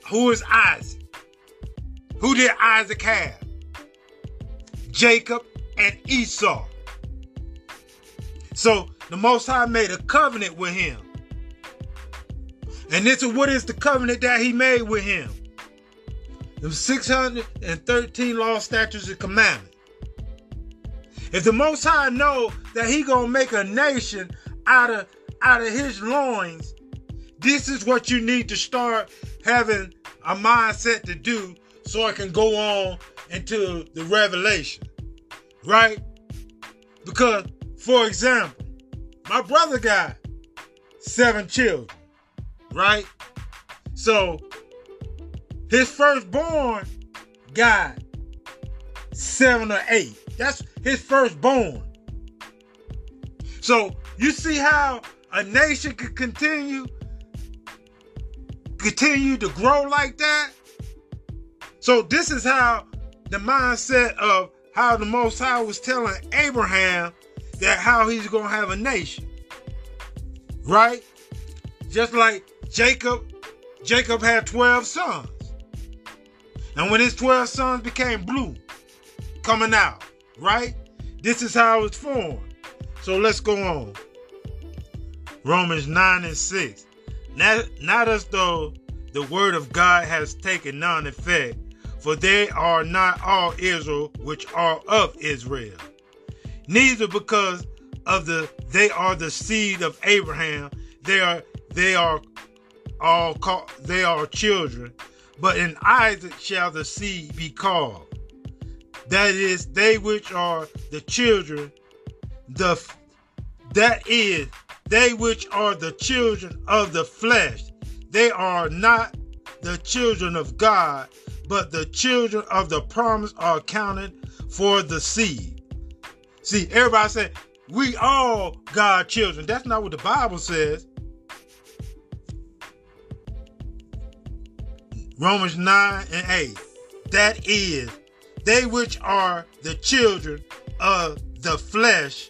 Who is Isaac? Who did Isaac have? Jacob and Esau. So the Most High made a covenant with him. And this is what is the covenant that he made with him? The 613 law, statutes, and commandments. If the Most High know that He gonna make a nation out of out of His loins, this is what you need to start having a mindset to do, so I can go on into the revelation, right? Because, for example, my brother got seven children, right? So his firstborn got seven or eight. That's his firstborn. So you see how a nation could continue continue to grow like that? So this is how the mindset of how the Most High was telling Abraham that how he's going to have a nation. Right? Just like Jacob, Jacob had 12 sons. And when his 12 sons became blue, coming out, right? This is how it's formed. So let's go on. Romans 9 and 6. Not, not as though the word of God has taken none effect, for they are not all Israel which are of Israel. Neither because of the they are the seed of Abraham, they are they are all called they are children, but in Isaac shall the seed be called. That is, they which are the children, the that is, they which are the children of the flesh. They are not the children of God, but the children of the promise are counted for the seed. See, everybody say, we all God children. That's not what the Bible says. Romans 9 and 8. That is, they which are the children of the flesh,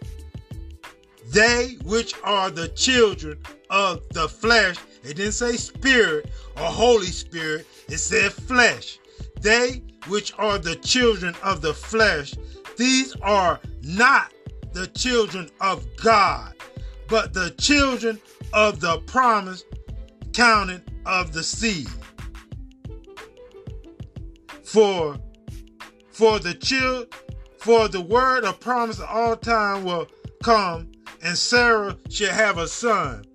they which are the children of the flesh, it didn't say spirit or Holy Spirit, it said flesh. They which are the children of the flesh, these are not the children of God, but the children of the promise counted of the seed. For for the child for the word of promise of all time will come, and Sarah shall have a son.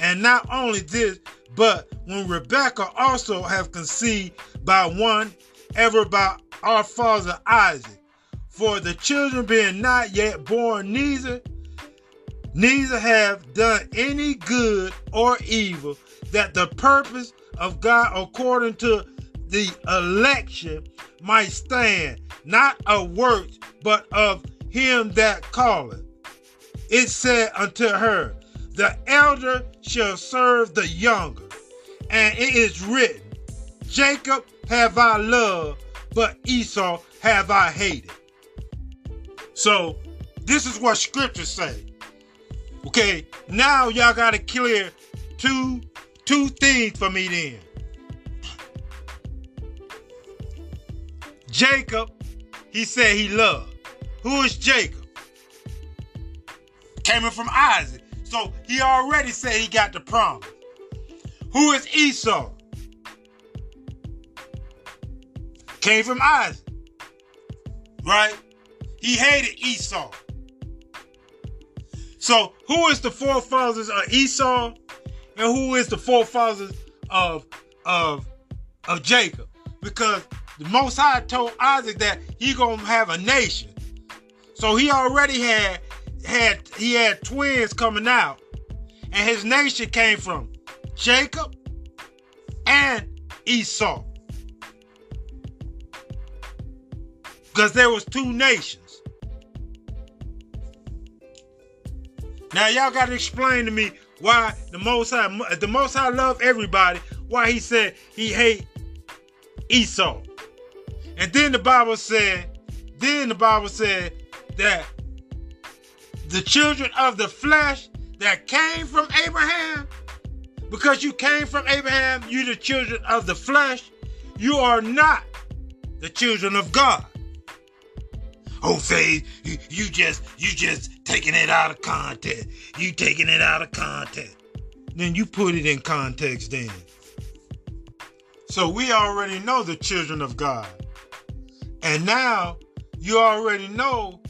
And not only this, but when Rebekah also have conceived by one, ever by our father Isaac. For the children being not yet born, neither neither have done any good or evil, that the purpose of God according to the election might stand, not of works, but of him that calleth. It said unto her, The elder shall serve the younger. And it is written, Jacob have I loved, but Esau have I hated. So this is what scriptures say. Okay, now y'all gotta clear two two things for me then. Jacob, he said he loved. Who is Jacob? Came from Isaac. So he already said he got the promise. Who is Esau? Came from Isaac. Right? He hated Esau. So who is the forefathers of Esau? And who is the forefathers of of of Jacob? Because the Most High told Isaac that he gonna have a nation. So he already had had he had twins coming out, and his nation came from Jacob and Esau. Because there was two nations. Now y'all gotta explain to me why the Most High, the Most High love everybody. Why he said he hate Esau. And then the Bible said, then the Bible said that the children of the flesh that came from Abraham, because you came from Abraham, you the children of the flesh, you are not the children of God. Oh, Faith, you, you just you just taking it out of context. You taking it out of context. Then you put it in context then. So we already know the children of God. And now you already know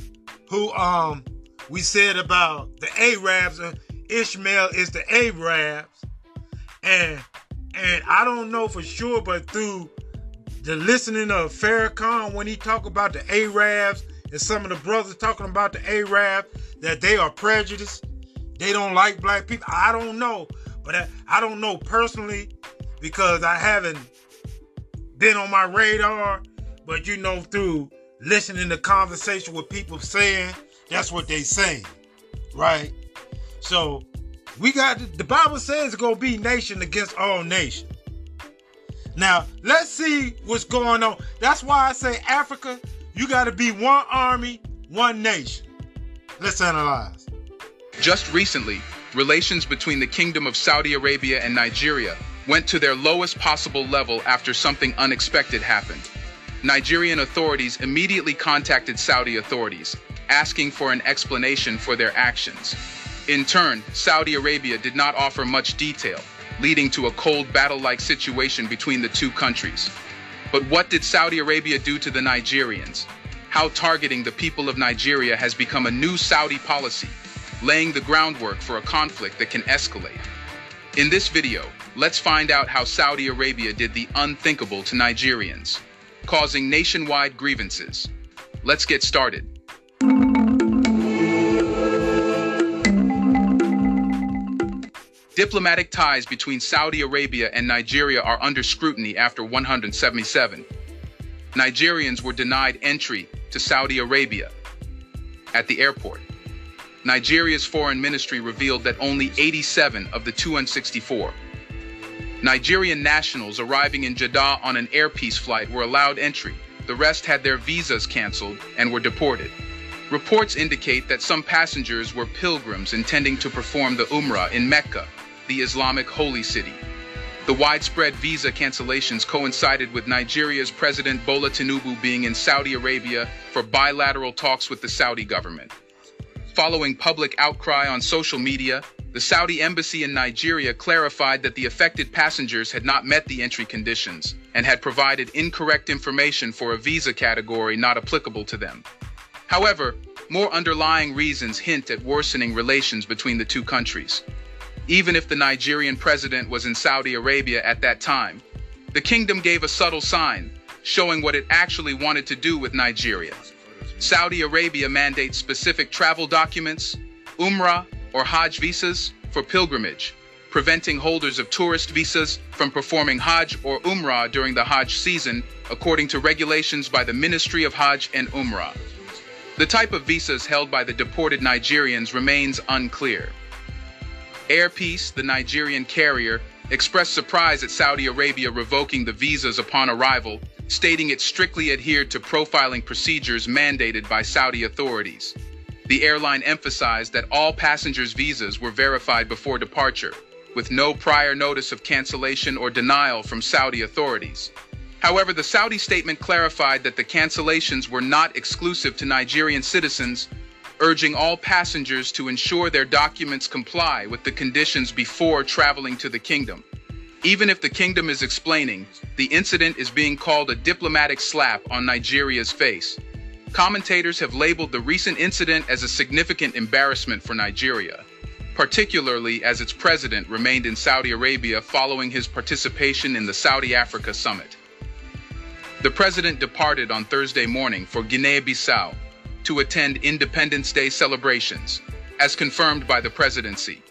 who um we said about the Arabs and Ishmael is the Arabs. And and I don't know for sure, but through the listening of Farrakhan when he talk about the Arabs and some of the brothers talking about the Arab that they are prejudiced, they don't like black people. I don't know, but I, I don't know personally because I haven't been on my radar. But you know, through listening to conversation with people saying, that's what they saying, right? So we got the Bible says it's gonna be nation against all nations. Now let's see what's going on. That's why I say Africa, you got to be one army, one nation. Let's analyze. Just recently, relations between the Kingdom of Saudi Arabia and Nigeria went to their lowest possible level after something unexpected happened. Nigerian authorities immediately contacted Saudi authorities, asking for an explanation for their actions. In turn, Saudi Arabia did not offer much detail, leading to a cold battle-like situation between the two countries. But what did Saudi Arabia do to the Nigerians? How targeting the people of Nigeria has become a new Saudi policy, laying the groundwork for a conflict that can escalate. In this video, let's find out how Saudi Arabia did the unthinkable to Nigerians, causing nationwide grievances. Let's get started. Diplomatic ties between Saudi Arabia and Nigeria are under scrutiny after 177. Nigerians were denied entry to Saudi Arabia at the airport. Nigeria's foreign ministry revealed that only 87 of the 264 Nigerian nationals arriving in Jeddah on an Air Peace flight were allowed entry. The rest had their visas canceled and were deported. Reports indicate that some passengers were pilgrims intending to perform the Umrah in Mecca, the Islamic holy city. The widespread visa cancellations coincided with Nigeria's President Bola Tinubu being in Saudi Arabia for bilateral talks with the Saudi government. Following public outcry on social media, the Saudi embassy in Nigeria clarified that the affected passengers had not met the entry conditions and had provided incorrect information for a visa category not applicable to them. However, more underlying reasons hint at worsening relations between the two countries. Even if the Nigerian president was in Saudi Arabia at that time, the kingdom gave a subtle sign, showing what it actually wanted to do with Nigeria. Saudi Arabia mandates specific travel documents, Umrah, or Hajj visas for pilgrimage, preventing holders of tourist visas from performing Hajj or Umrah during the Hajj season, according to regulations by the Ministry of Hajj and Umrah. The type of visas held by the deported Nigerians remains unclear. Air Peace, the Nigerian carrier, expressed surprise at Saudi Arabia revoking the visas upon arrival, stating it strictly adhered to profiling procedures mandated by Saudi authorities. The airline emphasized that all passengers' visas were verified before departure, with no prior notice of cancellation or denial from Saudi authorities. However, the Saudi statement clarified that the cancellations were not exclusive to Nigerian citizens, urging all passengers to ensure their documents comply with the conditions before traveling to the kingdom. Even if the kingdom is explaining, the incident is being called a diplomatic slap on Nigeria's face, Commentators have labeled the recent incident as a significant embarrassment for Nigeria, particularly as its president remained in Saudi Arabia following his participation in the Saudi Africa summit. The president departed on Thursday morning for Guinea-Bissau to attend Independence Day celebrations, as confirmed by the presidency.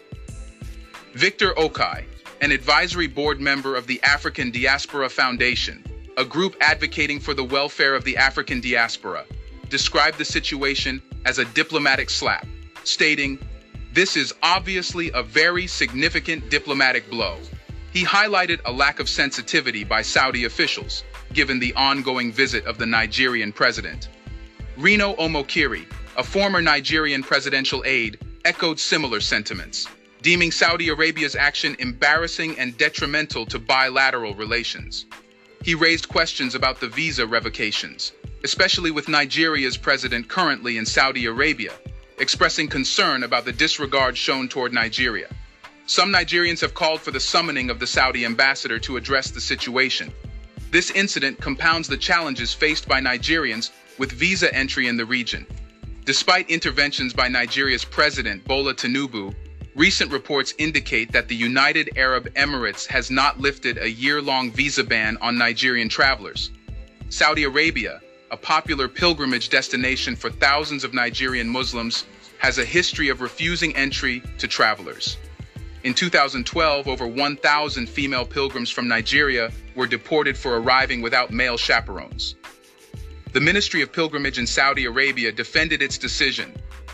Victor Okai, an advisory board member of the African Diaspora Foundation, a group advocating for the welfare of the African diaspora, described the situation as a diplomatic slap, stating, This is obviously a very significant diplomatic blow. He highlighted a lack of sensitivity by Saudi officials, given the ongoing visit of the Nigerian president. Reno Omokri, a former Nigerian presidential aide, echoed similar sentiments, deeming Saudi Arabia's action embarrassing and detrimental to bilateral relations. He raised questions about the visa revocations, especially with Nigeria's president currently in Saudi Arabia, expressing concern about the disregard shown toward Nigeria. Some Nigerians have called for the summoning of the Saudi ambassador to address the situation. This incident compounds the challenges faced by Nigerians with visa entry in the region. Despite interventions by Nigeria's president, Bola Tinubu, recent reports indicate that the United Arab Emirates has not lifted a year-long visa ban on Nigerian travelers. Saudi Arabia, a popular pilgrimage destination for thousands of Nigerian Muslims, has a history of refusing entry to travelers. In 2012, over 1,000 female pilgrims from Nigeria were deported for arriving without male chaperones. The Ministry of Pilgrimage in Saudi Arabia defended its decision,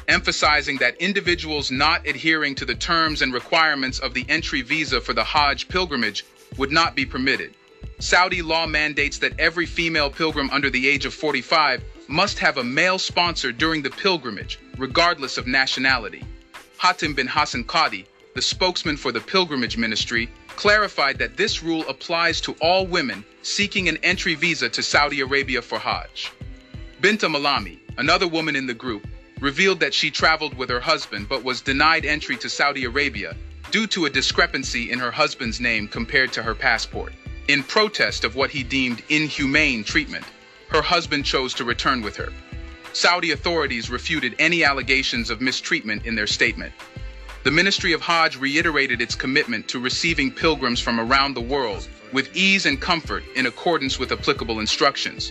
emphasizing that individuals not adhering to the terms and requirements of the entry visa for the Hajj pilgrimage would not be permitted. Saudi law mandates that every female pilgrim under the age of 45 must have a male sponsor during the pilgrimage, regardless of nationality. Hatim bin Hassan Qadi, the spokesman for the pilgrimage ministry, clarified that this rule applies to all women seeking an entry visa to Saudi Arabia for Hajj. Binta Malami, another woman in the group, revealed that she traveled with her husband but was denied entry to Saudi Arabia due to a discrepancy in her husband's name compared to her passport. In protest of what he deemed inhumane treatment, her husband chose to return with her. Saudi authorities refuted any allegations of mistreatment in their statement. The Ministry of Hajj reiterated its commitment to receiving pilgrims from around the world with ease and comfort in accordance with applicable instructions.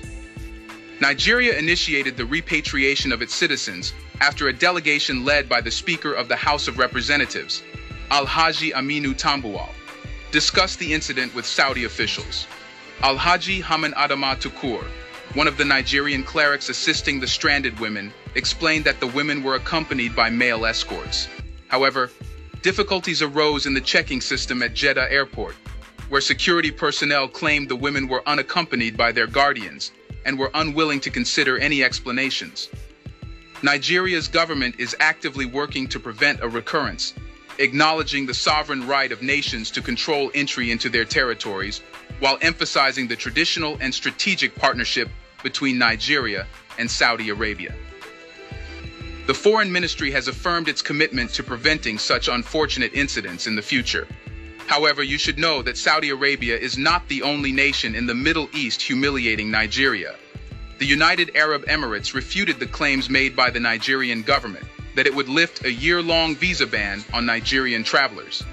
Nigeria initiated the repatriation of its citizens after a delegation led by the Speaker of the House of Representatives, Al-Haji Aminu Tambuwal discussed the incident with Saudi officials. Al-Haji Haman Adama Tukur, one of the Nigerian clerics assisting the stranded women, explained that the women were accompanied by male escorts. However, difficulties arose in the checking system at Jeddah Airport, where security personnel claimed the women were unaccompanied by their guardians and were unwilling to consider any explanations. Nigeria's government is actively working to prevent a recurrence acknowledging the sovereign right of nations to control entry into their territories, while emphasizing the traditional and strategic partnership between Nigeria and Saudi Arabia. The Foreign Ministry has affirmed its commitment to preventing such unfortunate incidents in the future. However, you should know that Saudi Arabia is not the only nation in the Middle East humiliating Nigeria. The United Arab Emirates refuted the claims made by the Nigerian government that it would lift a year-long visa ban on Nigerian travelers.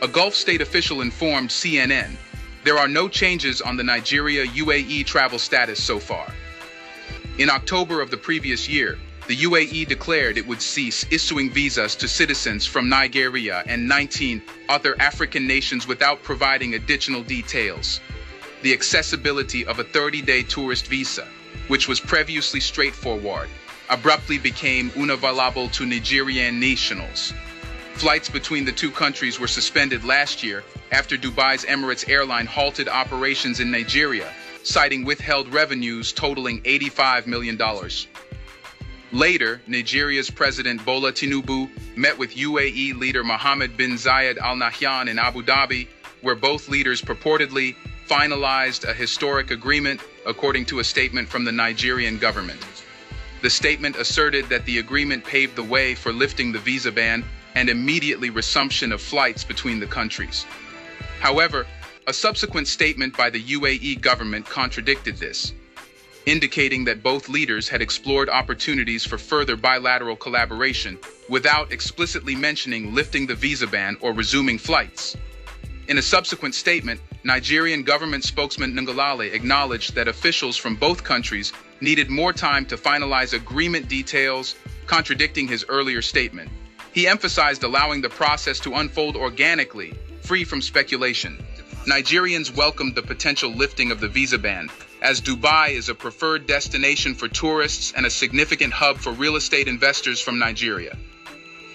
A Gulf state official informed CNN, there are no changes on the Nigeria-UAE travel status so far. In October of the previous year, the UAE declared it would cease issuing visas to citizens from Nigeria and 19 other African nations without providing additional details. The accessibility of a 30-day tourist visa, which was previously straightforward, abruptly became unavailable to Nigerian nationals. Flights between the two countries were suspended last year after Dubai's Emirates airline halted operations in Nigeria, citing withheld revenues totaling $85 million. Later, Nigeria's President Bola Tinubu met with UAE leader Mohammed bin Zayed Al Nahyan in Abu Dhabi, where both leaders purportedly finalized a historic agreement, according to a statement from the Nigerian government. The statement asserted that the agreement paved the way for lifting the visa ban and immediately resumption of flights between the countries. However, a subsequent statement by the UAE government contradicted this indicating that both leaders had explored opportunities for further bilateral collaboration without explicitly mentioning lifting the visa ban or resuming flights. In a subsequent statement, Nigerian government spokesman Ngelale acknowledged that officials from both countries needed more time to finalize agreement details, contradicting his earlier statement. He emphasized allowing the process to unfold organically, free from speculation. Nigerians welcomed the potential lifting of the visa ban, as Dubai is a preferred destination for tourists and a significant hub for real estate investors from Nigeria.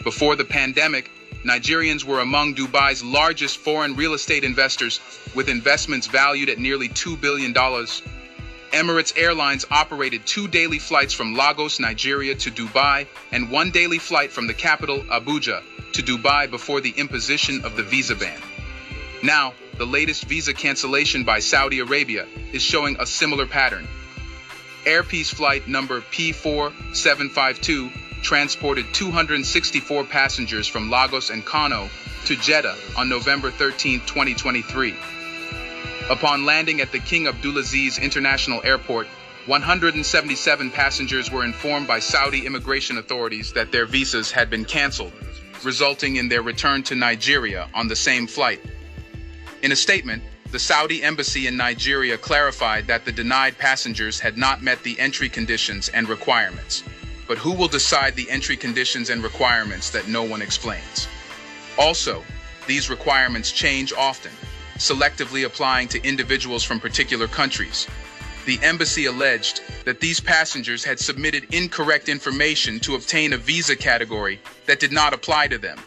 Before the pandemic, Nigerians were among Dubai's largest foreign real estate investors, with investments valued at nearly $2 billion. Emirates Airlines operated two daily flights from Lagos, Nigeria to Dubai, and one daily flight from the capital, Abuja, to Dubai before the imposition of the visa ban. Now, the latest visa cancellation by Saudi Arabia is showing a similar pattern. Air Peace flight number P4752 transported 264 passengers from Lagos and Kano to Jeddah on November 13, 2023. Upon landing at the King Abdulaziz International Airport, 177 passengers were informed by Saudi immigration authorities that their visas had been canceled, resulting in their return to Nigeria on the same flight. In a statement, the Saudi embassy in Nigeria clarified that the denied passengers had not met the entry conditions and requirements. But who will decide the entry conditions and requirements that no one explains? Also, these requirements change often, selectively applying to individuals from particular countries. The embassy alleged that these passengers had submitted incorrect information to obtain a visa category that did not apply to them.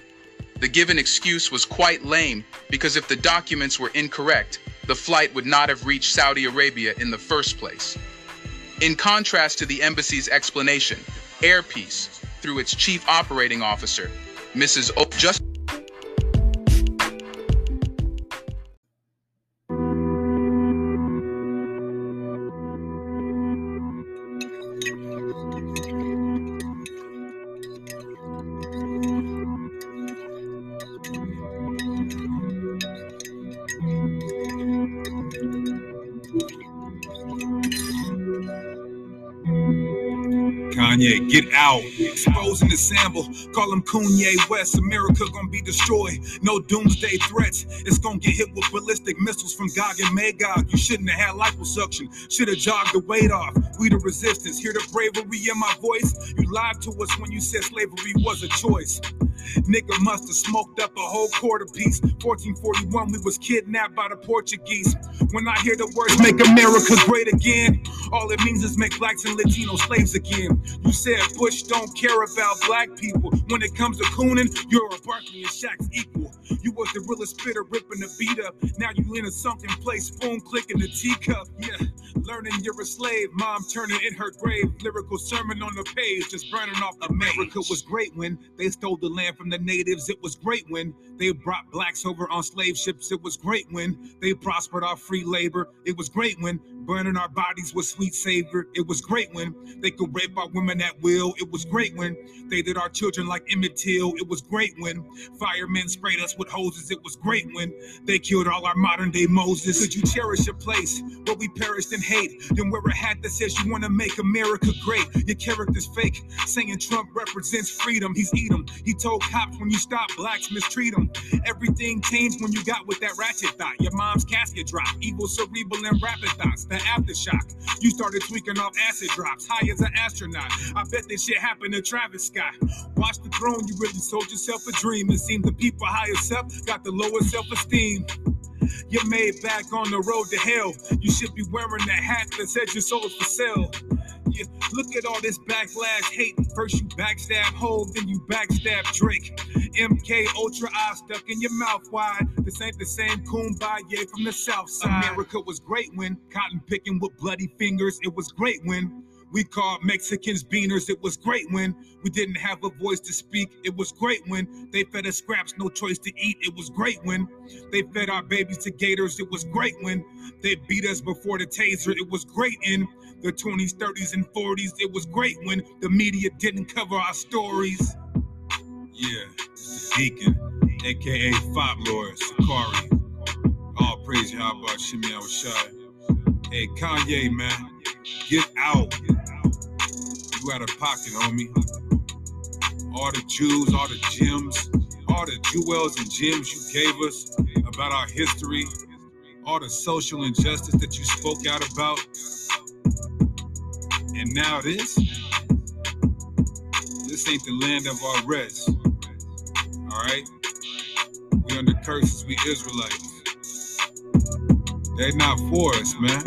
The given excuse was quite lame because if the documents were incorrect, the flight would not have reached Saudi Arabia in the first place. In contrast to the embassy's explanation, Airpeace, through its chief operating officer, Mrs. O, just get out. Exposing the sample, call him Kanye West. America gonna be destroyed. No doomsday threats. It's gonna get hit with ballistic missiles from Gog and Magog. You shouldn't have had liposuction. Should have jogged the weight off. We the resistance. Hear the bravery in my voice. You lied to us when you said slavery was a choice. Nigga must have smoked up a whole quarter piece. 1441, we was kidnapped by the Portuguese. When I hear the words make America great again, all it means is make blacks and Latino slaves again. You said Bush don't care about black people. When it comes to cooning, you're a Barkley and Shaq's equal. You was the realest spitter ripping the beat up. Now you in a sunken place, spoon clicking the teacup. Yeah, learning you're a slave. Mom turning in her grave. Lyrical sermon on the page, just burning off the America was great when they stole the land from the natives. It was great when they brought blacks over on slave ships. It was great when they prospered our free labor. It was great when burning our bodies with sweet savor. It was great when they could rape our women at will. It was great when they did our children like Emmett Till. It was great when firemen sprayed us with hoses. It was great when they killed all our modern day Moses. Could you cherish a place where we perished in hate? Then wear a hat that says you want to make America great. Your character's fake, saying Trump represents freedom. He's eat 'em. He told cops when you stop blacks mistreat them. Everything changed when you got with that ratchet thought. Your mom's casket dropped. Evil cerebral and rapid thoughts. The aftershock. You started tweaking off acid drops. High as an astronaut. I bet this shit happened to Travis Scott. Watch the throne. You really sold yourself a dream. It seemed the people higher self got the lowest self-esteem. You're made back on the road to hell. You should be wearing that hat that says your soul is for sale. Look at all this backlash hate. First you backstab Hove, then you backstab Drake. MK Ultra eye stuck in your mouth wide. This ain't the same kumbaya from the south side. America was great when cotton picking with bloody fingers. It was great when we called Mexicans beaners. It was great when we didn't have a voice to speak. It was great when they fed us scraps, no choice to eat. It was great when they fed our babies to gators. It was great when they beat us before the taser. It was great in the 20s, 30s, and 40s. It was great when the media didn't cover our stories. Yeah, it's the Deacon, aka Fop Lord, Sakari. All praise Yahweh Shimei Awashai. Hey, Kanye, man, get out. You out of pocket, homie. All the jewels, all the gems, all the jewels and gems you gave us about our history, all the social injustice that you spoke out about. And now this? This ain't the land of our rest. Alright? We under curses, we Israelites. They not for us, man.